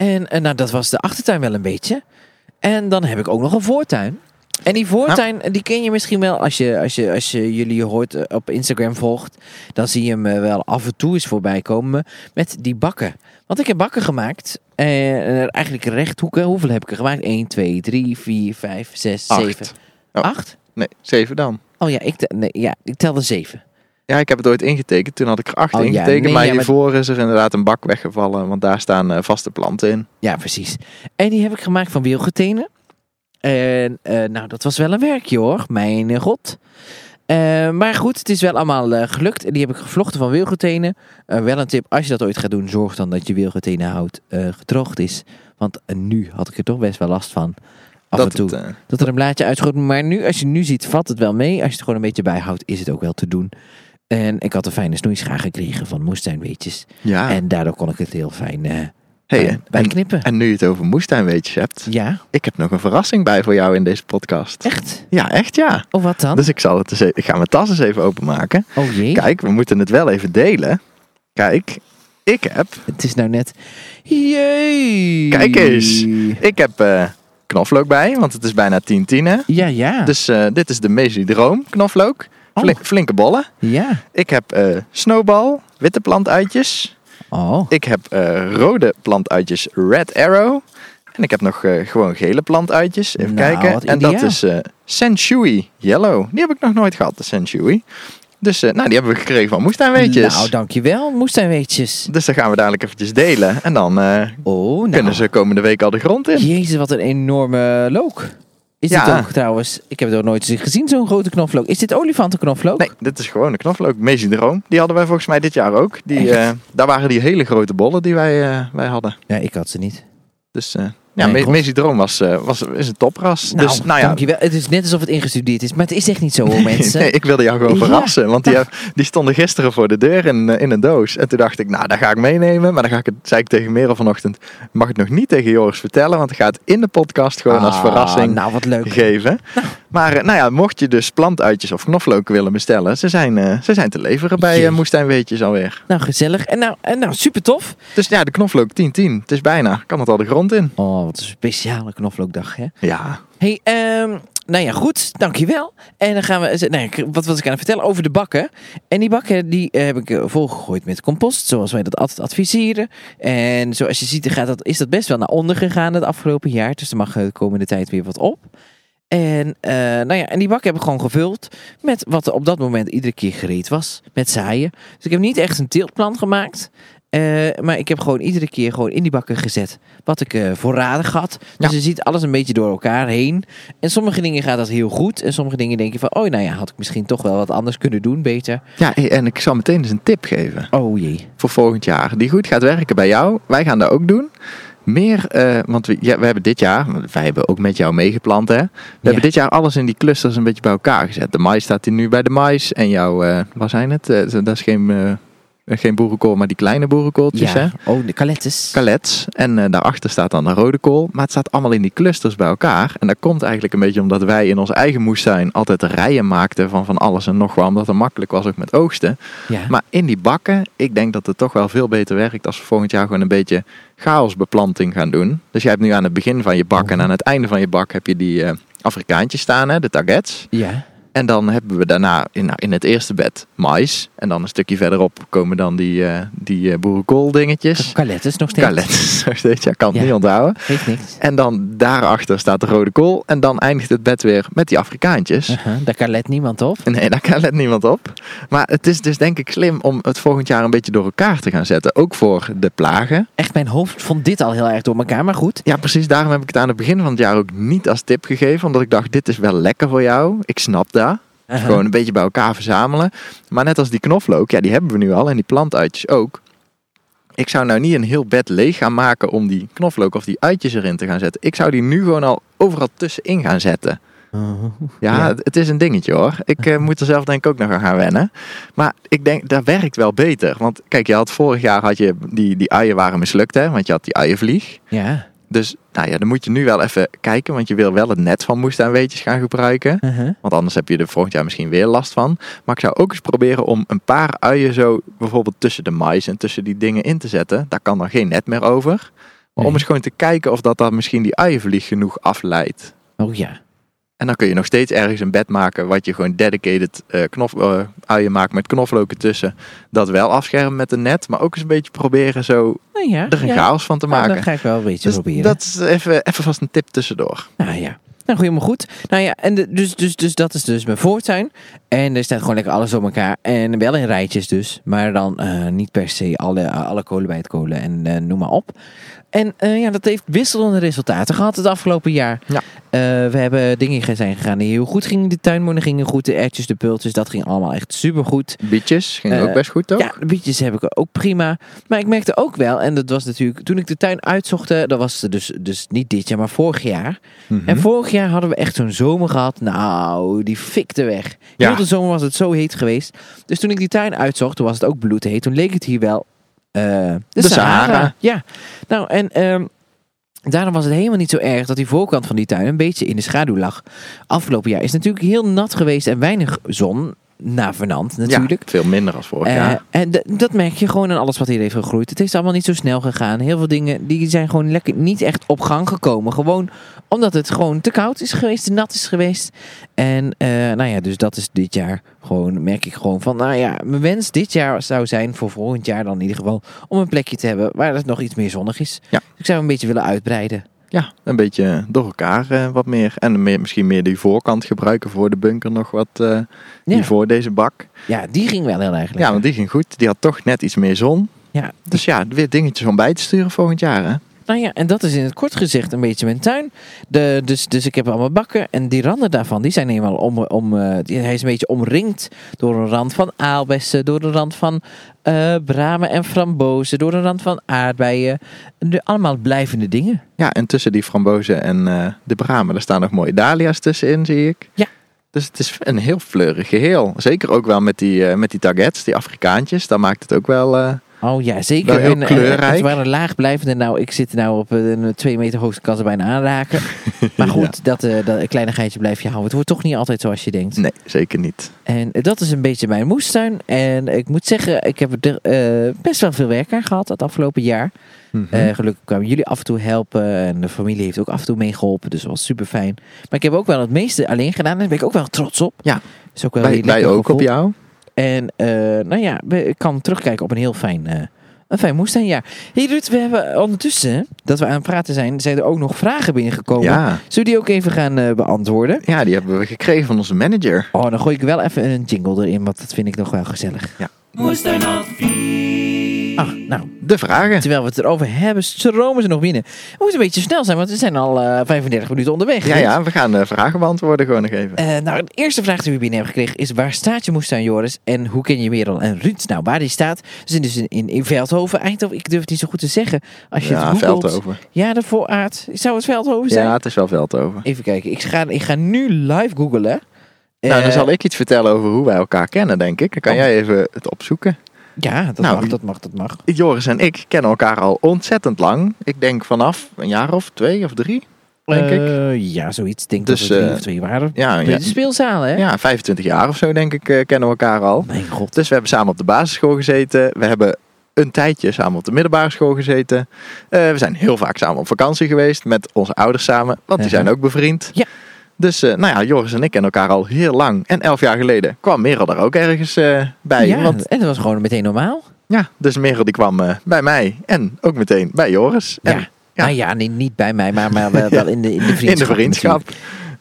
En, eh, nou, dat was de achtertuin wel een beetje. En dan heb ik ook nog een voortuin. En die voortuin, die ken je misschien wel als je, als je, als je jullie hoort eh, op Instagram volgt. Dan zie je hem eh, wel af en toe eens voorbij komen met die bakken. Want ik heb bakken gemaakt. En eh, eigenlijk rechthoeken. Hoeveel heb ik er gemaakt? 1, 2, 3, 4, 5, 6, Acht. 7. Oh. 8? Nee, zeven dan. Oh ja, ik, nee, ja, ik telde 7. Ja, ik heb het ooit ingetekend. Toen had ik er acht Oh, ingetekend. nee, maar hiervoor is er inderdaad een bak weggevallen. Want daar staan eh, vaste planten in. Ja, precies. En die heb ik gemaakt van wielgetenen. En eh, nou, dat was wel een werkje hoor. Mijn eh, god. Maar goed, het is wel allemaal gelukt. En die heb ik gevlochten van wielgetenen. Eh, wel een tip, als je dat ooit gaat doen, zorg dan dat je wielgetenen hout eh, gedroogd is. Want nu had ik er toch best wel last van. Af dat en toe. Het, Dat er een blaadje uitschoot. Maar nu, als je nu ziet, valt het wel mee. Als je het gewoon een beetje bijhoudt, is het ook wel te doen. En ik had een fijne snoeischaar gekregen van moestuinweetjes. ja. En daardoor kon ik het heel fijn eh Ah. hey, bij- en, bijknippen. en nu je het over moestuinweetjes hebt. Ja, Ik heb nog een verrassing bij voor jou in deze podcast. echt? Ja, echt ja. Oh, wat dan? Dus ik, zal het eens e- ik ga mijn tas eens even openmaken. Oh jee. Kijk, we moeten het wel even delen. Kijk, ik heb, Het is nou net... Jee. Kijk eens. ik heb eh, knoflook bij, want het is bijna 10 10 hè. Ja, ja. Dus eh, dit is de Mesodroom knoflook. Oh. Flink- flinke bollen. Ja. Ik heb eh snowball, witte plantuitjes. Oh. Ik heb eh, rode plantuitjes Red Arrow. En ik heb nog eh, gewoon gele plantuitjes. Even Nou, kijken. En dat is eh Senshui Yellow. Die heb ik nog nooit gehad, de Senshui. Dus nou, die hebben we gekregen van Moestuinweetjes. Nou, dankjewel. Moestuinweetjes. Dus dan gaan we dadelijk eventjes delen. En dan Oh, nou. kunnen ze komende week al de grond in. Jezus, wat een enorme look. Is Ja. dit ook trouwens... Ik heb het ook nooit gezien, zo'n grote knoflook. Is dit olifantenknoflook? Nee, dit is gewoon een knoflook. Mesodroom. Die hadden wij volgens mij dit jaar ook. Die, eh, daar waren die hele grote bollen die wij, eh, wij hadden. Ja, ik had ze niet. Dus eh ja, Nee, Me- god. Mesodroom was, eh, was, is een topras. Nou, dus nou ja, dankjewel. Het is net alsof het ingestudeerd is, maar het is echt niet zo hoor, mensen. Nee, ik wilde jou gewoon Ja. verrassen. Want die, die stonden gisteren voor de deur in, eh, in een doos. En toen dacht ik, nou, dat ga ik meenemen. Maar dan ga ik het, zei ik tegen Merel vanochtend, mag het nog niet tegen Joris vertellen. Want ik ga het in de podcast gewoon als Ah, verrassing Nou, wat leuk. geven. Maar eh, nou ja, mocht je dus plantuitjes of knoflooken willen bestellen. Ze zijn, ze zijn te leveren bij Jee. uh, Moestuinweetjes alweer. Nou, gezellig. En nou, en nou super tof. Dus ja, de knoflook 10-10. Het is bijna. Kan het al de grond in. Oh, wat een speciale knoflookdag, hè? Ja. Hey, ehm, nou ja, goed, dankjewel. En dan gaan we, nou ja, wat was ik aan het vertellen over de bakken. En die bakken die eh, heb ik eh, volgegooid met compost, zoals wij dat altijd adviseren. En zoals je ziet gaat dat, is dat best wel naar onder gegaan het afgelopen jaar. Dus er mag eh, de komende tijd weer wat op. En, eh, nou ja, en die bak heb ik gewoon gevuld met wat er op dat moment iedere keer gereed was. Met zaaien. Dus ik heb niet echt een teeltplan gemaakt. Eh, maar ik heb gewoon iedere keer gewoon in die bakken gezet wat ik eh, voorradig had. Dus Ja. je ziet alles een beetje door elkaar heen. En sommige dingen gaat dat heel goed. En sommige dingen denk je van, oh nou ja, had ik misschien toch wel wat anders kunnen doen, beter. Ja, en ik zal meteen eens een tip geven Oh jee. voor volgend jaar. Die goed gaat werken bij jou. Wij gaan dat ook doen. Meer, eh, want we, ja, we hebben dit jaar, wij hebben ook met jou meegeplant hè. We hebben dit jaar alles in die clusters een beetje bij elkaar gezet. De mais staat hier nu bij de mais. En jouw, wat zijn het? Dat is geen, geen boerenkool, maar die kleine boerenkooltjes hè. Oh, de kalettes. Kalets. En eh, daarachter staat dan de rode kool. Maar het staat allemaal in die clusters bij elkaar. En dat komt eigenlijk een beetje omdat wij in onze eigen moestuin altijd rijen maakten van van alles en nog wat. Omdat het makkelijk was ook met oogsten. ja. Maar in die bakken, ik denk dat het toch wel veel beter werkt als we volgend jaar gewoon een beetje chaosbeplanting gaan doen. Dus jij hebt nu aan het begin van je bak en aan het einde van je bak heb je die eh, Afrikaantjes staan, hè, de targets. ja. En dan hebben we daarna in, in het eerste bed mais. En dan een stukje verderop komen dan die, eh die eh, boerenkool dingetjes. Kalettes nog steeds. Kalets, *laughs* nog steeds, ja, kan het Ja. niet onthouden. Geeft niks. En dan daarachter staat de rode kool. En dan eindigt het bed weer met die Afrikaantjes. Uh-huh, daar kan let niemand op. Nee, daar kan let niemand op. Maar het is dus denk ik slim om het volgend jaar een beetje door elkaar te gaan zetten. Ook voor de plagen. Echt, mijn hoofd vond dit al heel erg door elkaar, maar goed. Ja, precies. Daarom heb ik het aan het begin van het jaar ook niet als tip gegeven. Omdat ik dacht, dit is wel lekker voor jou. Ik snap dat. Gewoon een beetje bij elkaar verzamelen. Maar net als die knoflook, ja, die hebben we nu al. En die plantuitjes ook. Ik zou nou niet een heel bed leeg gaan maken om die knoflook of die uitjes erin te gaan zetten. Ik zou die nu gewoon al overal tussenin gaan zetten. Uh-huh. Ja, Ja. Het, het is een dingetje hoor. Ik eh, moet er zelf denk ik ook nog aan gaan wennen. Maar ik denk, dat werkt wel beter. Want kijk, je had vorig jaar had je die, die uien waren mislukt hè. Want je had die uienvlieg. Ja. Dus nou ja, dan moet je nu wel even kijken. Want je wil wel het net van moestuinweetjes gaan gebruiken. Uh-huh. Want anders heb je er volgend jaar misschien weer last van. Maar ik zou ook eens proberen om een paar uien zo bijvoorbeeld tussen de mais en tussen die dingen in te zetten. Daar kan dan geen net meer over. Maar om eens gewoon te kijken of dat dan misschien die uienvlieg genoeg afleidt. Oh ja. En dan kun je nog steeds ergens een bed maken wat je gewoon dedicated eh knof, eh, uien maakt met knoflooken tussen. Dat wel afschermen met een net, maar ook eens een beetje proberen zo Nou ja. er een ja. chaos van te Nou, maken. dat ga ik wel een beetje dus proberen. dat is even, even vast een tip tussendoor. Nou ja. Nou, helemaal goed. Nou ja, en de, dus, dus, dus dat is dus mijn voortuin. En er staat gewoon lekker alles op elkaar. En wel in rijtjes dus. Maar dan eh, niet per se alle, alle kolen bij het kolen en noem maar op. En eh, ja, dat heeft wisselende resultaten gehad het afgelopen jaar. Ja. Eh, we hebben dingen zijn gegaan die heel goed gingen. De tuinmonen gingen goed. De ertjes, de pultjes, dat ging allemaal echt supergoed. Bietjes ging Eh, ook best goed toch? Ja, de bietjes heb ik ook prima. Maar ik merkte ook wel, en dat was natuurlijk toen ik de tuin uitzocht, eh, dat was dus, dus niet dit jaar, maar vorig jaar. Mhm. En vorig jaar hadden we echt zo'n zomer gehad. Nou, die fikte weg. Ja. Heel de zomer was het zo heet geweest. Dus toen ik die tuin uitzocht, toen was het ook bloedheet. Toen leek het hier wel eh, de, De Sahara. Sahara. Ja, nou en ehm, daarom was het helemaal niet zo erg dat die voorkant van die tuin een beetje in de schaduw lag. Afgelopen jaar is het natuurlijk heel nat geweest en weinig zon. Na Vernant natuurlijk. Ja, veel minder als vorig Eh, jaar. en dat merk je gewoon aan alles wat hier heeft gegroeid. Het is allemaal niet zo snel gegaan. Heel veel dingen die zijn gewoon lekker niet echt op gang gekomen. Gewoon omdat het gewoon te koud is geweest, te nat is geweest. En eh, nou ja, dus dat is dit jaar gewoon, merk ik gewoon van, nou ja, mijn wens dit jaar zou zijn voor volgend jaar dan in ieder geval om een plekje te hebben waar het nog iets meer zonnig is. Ja. Ik zou een beetje willen uitbreiden. Ja, een beetje door elkaar eh, wat meer. En meer, misschien meer die voorkant gebruiken voor de bunker nog wat Ja. hier voor deze bak. Ja, die ging wel heel erg lekker. Ja, want die ging goed. Die had toch net iets meer zon. Ja, Dus ja, weer dingetjes om bij te sturen volgend jaar hè. Nou ja, en dat is in het kort gezegd een beetje mijn tuin. De, dus, dus ik heb allemaal bakken. En die randen daarvan, die zijn eenmaal om... om eh, hij is een beetje omringd door een rand van aalbessen. Door een rand van eh bramen en frambozen. Door een rand van aardbeien. De, allemaal blijvende dingen. Ja, en tussen die frambozen en eh, de bramen, daar staan nog mooie dahlia's tussenin, zie ik. Ja. Dus het is een heel fleurig geheel. Zeker ook wel met die, eh, met die targets, die Afrikaantjes. Daar maakt het ook wel, Oh ja, zeker. Wel heel En, eh, kleurrijk. Het waren laagblijvende. Nou, ik zit nou op eh, een twee meter hoogte, kan ze bijna aanraken. *laughs* Maar goed, dat, eh dat kleinigheidje blijf je houden. Het wordt toch niet altijd zoals je denkt. Nee, zeker niet. En dat is een beetje mijn moestuin. En ik moet zeggen, ik heb er best wel veel werk aan gehad het afgelopen jaar. Mhm. Gelukkig kwamen jullie af en toe helpen. En de familie heeft ook af en toe meegeholpen. Dus dat was super fijn. Maar ik heb ook wel het meeste alleen gedaan. En daar ben ik ook wel trots op. Ja. Is ook wel wij wij ook op jou. En eh, nou ja, we- ik kan terugkijken op een heel fijn, eh een fijn moestuinjaar. Hey Ruud, we hebben ondertussen, dat we aan het praten zijn, zijn er ook nog vragen binnengekomen. Ja. Zullen we die ook even gaan eh, beantwoorden? ja, die hebben we gekregen van onze manager. Oh, dan gooi ik wel even een jingle erin, want dat vind ik nog wel gezellig. Moestuinadvies. Ah, nou, De vragen. terwijl we het erover hebben, stromen ze nog binnen. We moeten een beetje snel zijn, want we zijn al eh 35 minuten onderweg. Ja, ja, we gaan de vragen beantwoorden gewoon nog even. Eh, nou, de eerste vraag die we binnen hebben gekregen is: waar staat je moestuin, Joris? En hoe ken je Merel en Ruud? Nou, waar die staat, in, dus in, in, in Veldhoven, Eindhoven. Ik durf het niet zo goed te zeggen. Als je Ja, het googelt. Veldhoven. Ja, de vooraard. Zou het Veldhoven zijn? Ja, het is wel Veldhoven. Even kijken. Ik ga, ik ga nu live googlen. Nou, dan Eh, zal ik iets vertellen over hoe wij elkaar kennen, denk ik. Dan kan Oh. jij even het opzoeken. Ja, dat Nou, mag, dat mag, dat mag. Joris en ik kennen elkaar al ontzettend lang. Ik denk vanaf een jaar of twee of drie, denk ik. Eh, Ja, zoiets. Ik denk Dus, dat we drie eh, of twee waren. Ja, ja, de speelzalen, hè? ja, 25 jaar of zo, denk ik, eh, kennen we elkaar al. Mijn god. Dus we hebben samen op de basisschool gezeten. We hebben een tijdje samen op de middelbare school gezeten. We zijn heel vaak samen op vakantie geweest met onze ouders samen, want die Ja. zijn ook bevriend. Ja. Dus eh, nou ja, Joris en ik kennen elkaar al heel lang. En elf jaar geleden kwam Merel daar ook ergens eh, bij. ja, Want en dat was gewoon meteen normaal. ja, dus Merel die kwam eh, bij mij en ook meteen bij Joris. En ja. Nou ja, nee, niet bij mij, maar, maar wel, *laughs* wel in, de, in de vriendschap. in de vriendschap.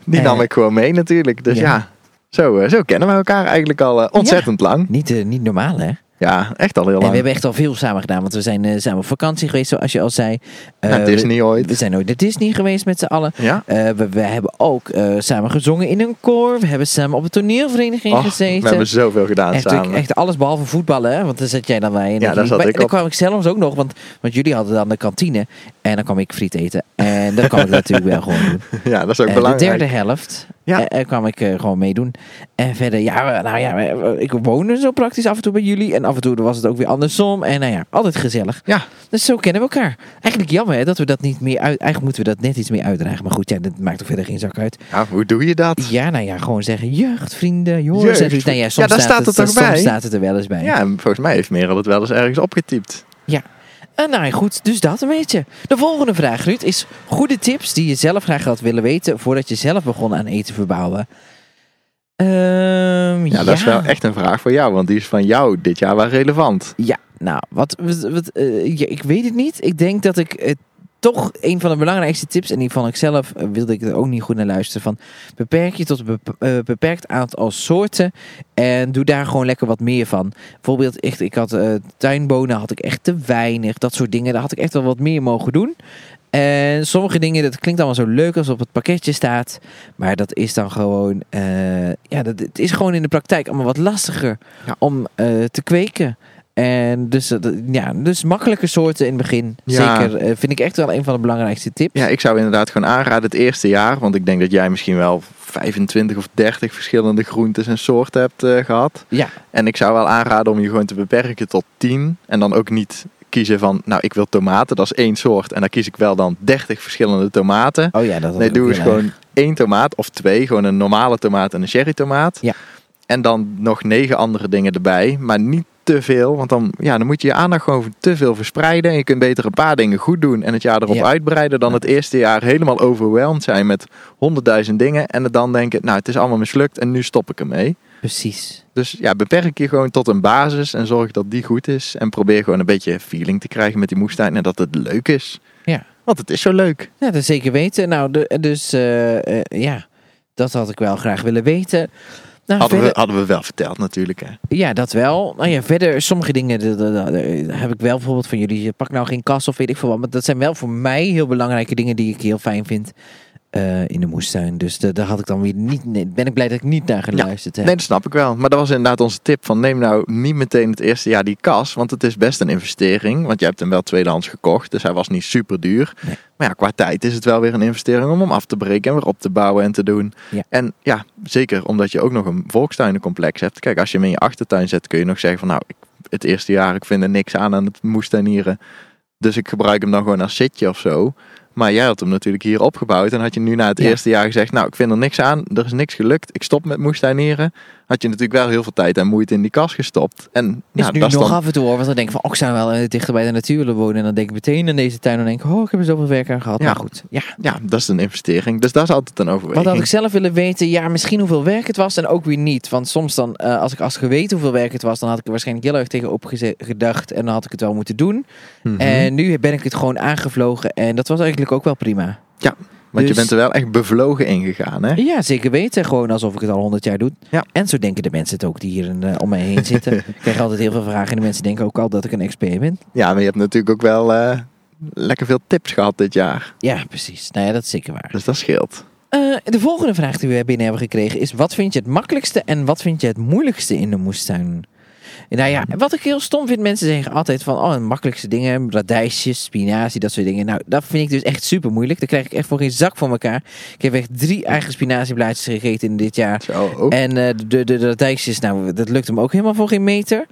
Die nam ik gewoon mee natuurlijk. Dus ja. ja, zo, zo kennen we elkaar eigenlijk al ontzettend lang. Niet, niet normaal, hè? Ja, echt al heel En we lang. hebben echt al veel samen gedaan, want we zijn eh, samen op vakantie geweest, zoals je al zei. Eh, Naar Disney ooit. we zijn ooit naar Disney geweest met z'n allen. Ja? Eh, we, we hebben ook samen gezongen in een koor. We hebben samen op een toneelvereniging Och, gezeten. we hebben zoveel gedaan Echt, samen. echt alles behalve voetballen, hè? want daar zat jij dan bij. En Ja, daar zat Dan kwam ik zelfs ook nog, want, want jullie hadden dan de kantine. En dan kwam ik friet eten. En dat kwam ik *laughs* natuurlijk wel gewoon doen. Ja, dat is ook En de belangrijk. derde helft Ja. eh, eh, kwam ik eh, gewoon meedoen. En verder, ja, nou ja, ik woonde zo praktisch af en toe bij jullie. En af en toe was het ook weer andersom. En nou ja, altijd gezellig. Ja. Dus zo kennen we elkaar. Eigenlijk jammer hè, dat we dat niet meer uit... Eigenlijk moeten we dat net iets meer uitdragen. Maar goed, ja, dat maakt er verder geen zak uit. Ja, hoe doe je dat? Ja, nou ja, gewoon zeggen jeugdvrienden, Joris Jeugd. en. Nou ja, soms Ja, daar staat het toch soms staat het er wel eens bij. Ja, en volgens mij heeft Merel het wel eens ergens opgetypt. Eh, nou goed, dus dat een beetje. De volgende vraag, Ruud, is goede tips die je zelf graag had willen weten voordat je zelf begon aan eten verbouwen. Ehm, Ja, dat is wel echt een vraag voor jou, want die is van jou dit jaar wel relevant. Ja, nou, wat, wat, wat, eh, ja, ik weet het niet. Ik denk dat ik toch een van de belangrijkste tips, en die vond ik zelf, eh, wilde ik er ook niet goed naar luisteren, van beperk je tot een eh, beperkt aantal soorten en doe daar gewoon lekker wat meer van. Bijvoorbeeld, echt, ik had eh, tuinbonen, had ik echt te weinig, dat soort dingen, daar had ik echt wel wat meer mogen doen. En sommige dingen, dat klinkt allemaal zo leuk als op het pakketje staat. Maar dat is dan gewoon, ja, dat, het is gewoon in de praktijk allemaal wat lastiger Ja. om te kweken. En dus, eh, ja, dus makkelijke soorten in het begin. Ja. Zeker, eh, vind ik echt wel een van de belangrijkste tips. Ja, ik zou inderdaad gewoon aanraden het eerste jaar, want ik denk dat jij misschien wel 25 of 30 verschillende groentes en soorten hebt eh, gehad. Ja. En ik zou wel aanraden om je gewoon te beperken tot 10 en dan ook niet kiezen van, nou ik wil tomaten, dat is één soort en dan kies ik wel dan 30 verschillende tomaten. Oh ja, dat Nee, doe eens gewoon erg. één tomaat of twee. Gewoon een normale tomaat en een cherry tomaat. Ja. En dan nog negen andere dingen erbij. Maar niet te veel. Want dan, ja, dan moet je je aandacht gewoon te veel verspreiden. En je kunt beter een paar dingen goed doen. En het jaar erop Ja. uitbreiden. Dan het eerste jaar helemaal overweldigd zijn met honderdduizend dingen. En dan denken, nou het is allemaal mislukt en nu stop ik ermee. Precies. Dus ja, beperk je gewoon tot een basis. En zorg dat die goed is. En probeer gewoon een beetje feeling te krijgen met die moestuin. En dat het leuk is. Ja. Want het is zo leuk. Ja, dat zeker weten. Nou, de, dus eh, eh, ja, dat had ik wel graag willen weten. Nou, Hadden we, hadden we wel verteld natuurlijk. Hè. Ja, dat wel. Nou ja, verder, sommige dingen de- de- de- de- heb ik wel bijvoorbeeld van jullie. je Pak nou geen kas of weet ik veel wat. Maar dat zijn wel voor mij heel belangrijke dingen die ik heel fijn vind eh, in de moestuin. Dus de- daar had ik dan weer niet. Nee, ben ik blij dat ik niet naar geluisterd heb. Nee, dat snap ik wel. Maar dat was inderdaad onze tip van neem nou niet meteen het eerste jaar die kas. Want het is best een investering. Want je hebt hem wel tweedehands gekocht. Dus hij was niet super duur. Nee. Maar ja, qua tijd is het wel weer een investering om hem af te breken en weer op te bouwen en te doen. Ja. En ja, zeker omdat je ook nog een volkstuinencomplex hebt. Kijk, als je hem in je achtertuin zet kun je nog zeggen van nou, ik het eerste jaar, ik vind er niks aan aan het moestuinieren. Dus ik gebruik hem dan gewoon als zitje of zo. Maar jij had hem natuurlijk hier opgebouwd. En had je nu na het Ja. eerste jaar gezegd, nou ik vind er niks aan. Er is niks gelukt. Ik stop met moestuinieren. Had je natuurlijk wel heel veel tijd en moeite in die kast gestopt. En Is ja, nu dat is nog dan, af en toe hoor, want dan denk ik van, oh, ik zou wel eh, dichter bij de natuur willen wonen. En dan denk ik meteen aan deze tuin en denk ik, oh, ik heb er zoveel werk aan gehad. Ja. Maar goed, ja. ja, dat is een investering. Dus dat is altijd een overweging. Wat had ik zelf willen weten? Ja, misschien hoeveel werk het was en ook weer niet. Want soms dan, eh, als ik als geweten hoeveel werk het was, dan had ik er waarschijnlijk heel erg tegenop geze- gedacht. En dan had ik het wel moeten doen. Mhm. En nu ben ik het gewoon aangevlogen. En dat was eigenlijk ook wel prima. Want je dus- bent er wel echt bevlogen ingegaan, hè? Ja, zeker weten. Gewoon alsof ik het al honderd jaar doe. Ja. En zo denken de mensen het ook die hier eh, om mij heen zitten. *laughs* ik krijg altijd heel veel vragen. En de mensen denken ook al dat ik een expert ben. Ja, maar je hebt natuurlijk ook wel eh, lekker veel tips gehad dit jaar. Ja, precies. Nou ja, dat is zeker waar. Dus dat scheelt. Eh, de volgende vraag die we binnen hebben gekregen is: wat vind je het makkelijkste en wat vind je het moeilijkste in de moestuin? Nou ja, wat ik heel stom vind, mensen zeggen altijd van, oh, de makkelijkste dingen, radijsjes, spinazie, dat soort dingen. Nou, dat vind ik dus echt super moeilijk. Daar krijg ik echt voor geen zak van elkaar. Ik heb echt drie eigen spinazieblaadjes gegeten in dit jaar. Zo. En eh, de, de, de radijsjes, nou, dat lukt hem ook helemaal voor geen meter.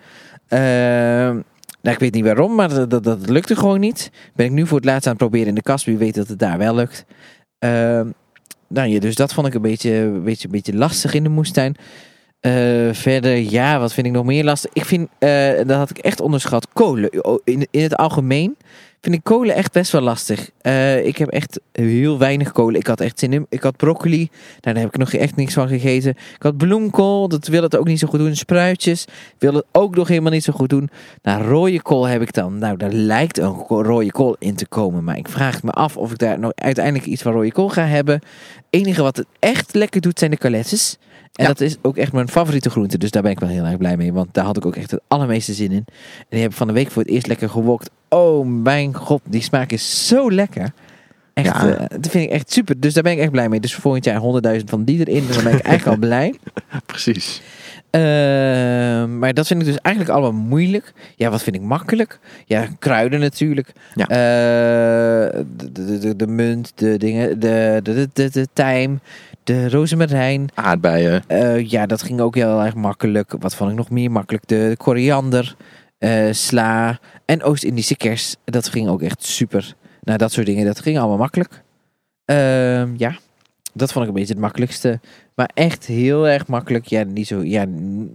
Ehm, nou, ik weet niet waarom, maar dat, dat, dat lukte gewoon niet. Ben ik nu voor het laatst aan het proberen in de kast. Wie weet dat het daar wel lukt. Ehm, nou ja, dus dat vond ik een beetje, een beetje, een beetje lastig in de moestuin. Eh, verder, ja, wat vind ik nog meer lastig? Ik vind, eh, dat had ik echt onderschat, kolen. In, in het algemeen vind ik kolen echt best wel lastig. Eh, ik heb echt heel weinig kolen. Ik had echt zin in. Ik had broccoli. Nou, daar heb ik nog echt niks van gegeten. Ik had bloemkool. Dat wil het ook niet zo goed doen. Spruitjes. Wil het ook nog helemaal niet zo goed doen. Nou, rode kool heb ik dan. Nou, daar lijkt een rode kool in te komen. Maar ik vraag me af of ik daar nog uiteindelijk iets van rode kool ga hebben. Het enige wat het echt lekker doet zijn de kalettes. En Ja. dat is ook echt mijn favoriete groente. Dus daar ben ik wel heel erg blij mee. Want daar had ik ook echt het allermeeste zin in. En die heb ik van de week voor het eerst lekker gewokt. Oh mijn god, die smaak is zo lekker. Echt, Ja. eh, dat vind ik echt super. Dus daar ben ik echt blij mee. Dus volgend jaar 100.000 van die erin. Dus dan ben ik eigenlijk al blij. *laughs* Precies. Eh, maar dat vind ik dus eigenlijk allemaal moeilijk. Ja, wat vind ik makkelijk? Ja, kruiden natuurlijk. Ja. Eh, de, de, de, de munt, de dingen, de, de, de, de, de tijm, de rozemarijn. Aardbeien. Eh, ja, dat ging ook heel erg makkelijk. Wat vond ik nog meer makkelijk? De koriander, eh, sla en Oost-Indische kers. Dat ging ook echt super. Nou, dat soort dingen, dat ging allemaal makkelijk. Ehm, ja, dat vond ik een beetje het makkelijkste. Maar echt heel erg makkelijk. Ja, niet zo. Ja,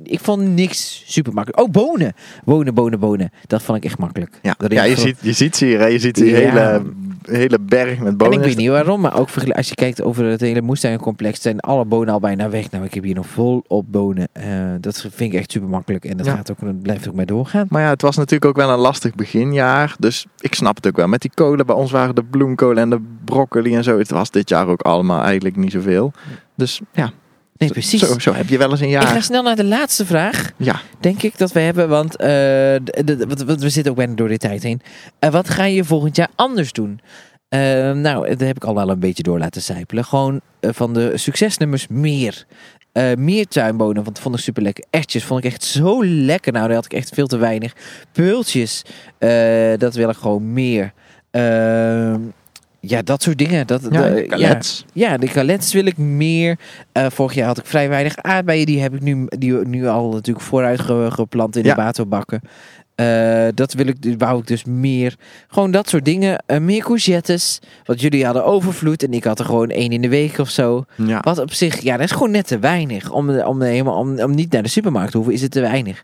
ik vond niks super makkelijk. Oh, bonen. Bonen, bonen, bonen. Dat vond ik echt makkelijk. Ja, ja je, ziet, je ziet ze hier. Hè? Je ziet die Ja. hele, hele berg met En bonen. ik weet niet waarom, maar ook als je kijkt over het hele moestuincomplex, zijn alle bonen al bijna weg. Nou, ik heb hier nog vol op bonen. Eh, dat vind ik echt super makkelijk en dat Ja. gaat ook, dat blijft ook maar doorgaan. Maar ja, het was natuurlijk ook wel een lastig beginjaar. Dus ik snap het ook wel. Met die kolen, bij ons waren de bloemkolen en de broccoli en zo. Het was dit jaar ook allemaal eigenlijk niet zoveel. Dus ja, Nee, precies. Zo, zo heb je wel eens een Ik ga jaar. snel naar de laatste vraag, Ja, denk ik, dat we hebben. Want eh, de- de- want- want we zitten ook bijna door de tijd heen. Eh, wat ga je volgend jaar anders doen? Eh, nou, dat heb ik al wel een beetje door laten sijpelen. Gewoon van de succesnummers meer. Meer tuinbonen, want dat vond ik super lekker. Ertjes vond ik echt zo lekker. Nou, daar had ik echt veel te weinig. Peultjes, dat wil ik gewoon meer. Ehm, ja, dat soort dingen. Dat, ja, de- kalets. ja, de kalets wil ik meer. Eh, vorig jaar had ik vrij weinig aardbeien. Die heb ik nu, die nu al natuurlijk vooruit ge- geplant in Ja. de waterbakken. Eh, dat wil ik, wou ik dus meer. Gewoon dat soort dingen. Eh, meer courgettes. Want jullie hadden overvloed en ik had er gewoon één in de week of zo. Ja. Wat op zich, ja, dat is gewoon net te weinig. Om, om, helemaal, om, om niet naar de supermarkt te hoeven, is het te weinig.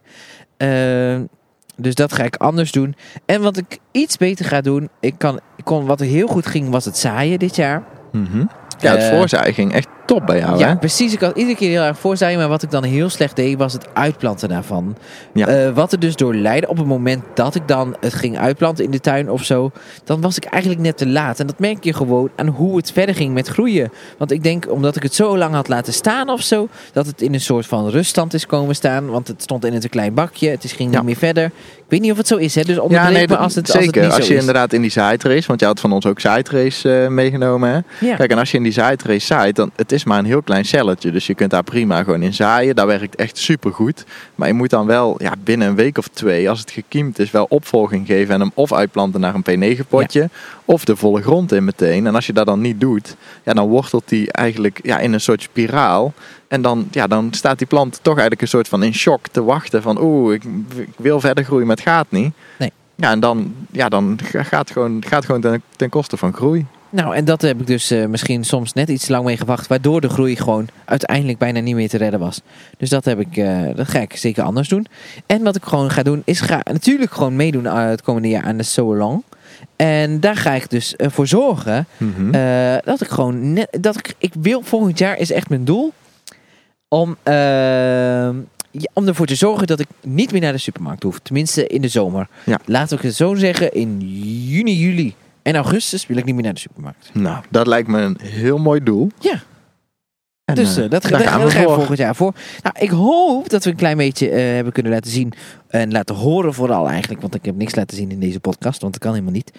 Dus dat ga ik anders doen. En wat ik iets beter ga doen, ik kan, ik kon, wat heel goed ging, was het zaaien dit jaar. Mhm. Ja, het Eh, voorzaaien ging echt top bij jou, ja, hè? precies. Ik had iedere keer heel erg voorzaaien. Maar wat ik dan heel slecht deed, was het uitplanten daarvan. Ja. Eh, wat er dus door leidde, op het moment dat ik dan het ging uitplanten in de tuin of zo, dan was ik eigenlijk net te laat. En dat merk je gewoon aan hoe het verder ging met groeien. Want ik denk, omdat ik het zo lang had laten staan of zo, dat het in een soort van ruststand is komen staan. Want het stond in een klein bakje. Het is, ging Ja. niet meer verder. Ik weet niet of het zo is, hè? Dus onderbreek me dat- als het, zeker. als het niet als je is. inderdaad in die zaaitrace, want jij had van ons ook zaaitrace eh meegenomen, hè? Ja. Kijk, en als je in die zaaitrace zaait, dan het is is maar een heel klein celletje. Dus je kunt daar prima gewoon in zaaien. Dat werkt echt supergoed. Maar je moet dan wel ja, binnen een week of twee, als het gekiemd is, wel opvolging geven. En hem of uitplanten naar een P9-potje. Of de volle grond in meteen. En als je dat dan niet doet, ja, dan wortelt die eigenlijk ja, in een soort spiraal. En dan, ja, dan staat die plant toch eigenlijk een soort van in shock te wachten. Van oeh, ik, ik wil verder groeien, maar het gaat niet. Nee. Ja, en dan, ja, dan gaat gewoon, gaat gewoon ten, ten koste van groei. Nou, en dat heb ik dus eh, misschien soms net iets te lang mee gewacht, waardoor de groei gewoon uiteindelijk bijna niet meer te redden was. Dus dat, heb ik, eh, dat ga ik zeker anders doen. En wat ik gewoon ga doen, is ga natuurlijk gewoon meedoen eh, het komende jaar aan de So Long. En daar ga ik dus voor zorgen Mhm. dat ik gewoon net, dat ik, ik wil volgend jaar is echt mijn doel om, eh, ja, om ervoor te zorgen dat ik niet meer naar de supermarkt hoef. Tenminste in de zomer. Ja. Laten we het zo zeggen, in juni, juli en augustus wil ik niet meer naar de supermarkt. Nou, dat lijkt me een heel mooi doel. Ja. En, dus eh, eh, dat, daar gaan we voor. volgend jaar voor. Nou, ik hoop dat we een klein beetje eh, hebben kunnen laten zien. En laten horen vooral eigenlijk. Want ik heb niks laten zien in deze podcast. Want dat kan helemaal niet.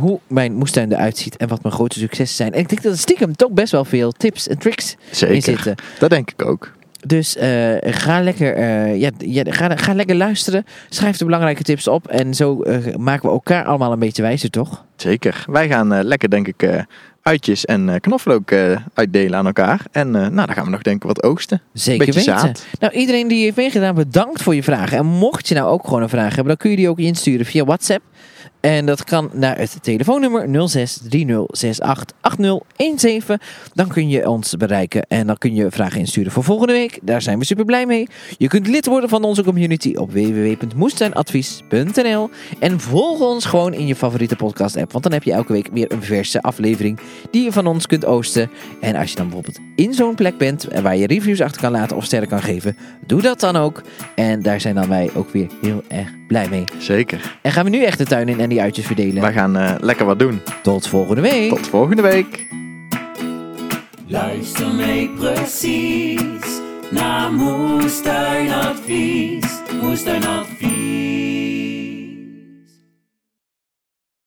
hoe mijn moestuin eruit ziet. En wat mijn grote successen zijn. En ik denk dat er stiekem toch best wel veel tips en tricks in Zeker, zitten. dat denk ik ook. Dus eh, ga, lekker, eh, ja, ja, ga, ga lekker luisteren. Schrijf de belangrijke tips op. En zo eh, maken we elkaar allemaal een beetje wijzer, toch? Zeker. Wij gaan lekker, denk ik, uitjes en knoflook uitdelen aan elkaar. En nou, dan gaan we nog denk ik wat oogsten. Zeker Beetje weten. zaad. Nou, iedereen die heeft meegedaan, bedankt voor je vragen. En mocht je nou ook gewoon een vraag hebben, dan kun je die ook insturen via WhatsApp. En dat kan naar het telefoonnummer 0630688017. Dan kun je ons bereiken en dan kun je vragen insturen voor volgende week. Daar zijn we super blij mee. Je kunt lid worden van onze community op www.moestuinadvies.nl En volg ons gewoon in je favoriete podcast app. Want dan heb je elke week weer een verse aflevering die je van ons kunt oosten. En als je dan bijvoorbeeld in zo'n plek bent en waar je reviews achter kan laten of sterren kan geven, doe dat dan ook. En daar zijn dan wij ook weer heel erg blij mee. Zeker. En gaan we nu echt de tuin in en die uitjes verdelen. Wij gaan eh, lekker wat doen. Tot volgende week. Tot volgende week. Luister mee precies naar Moestuinadvies. Moestuinadvies.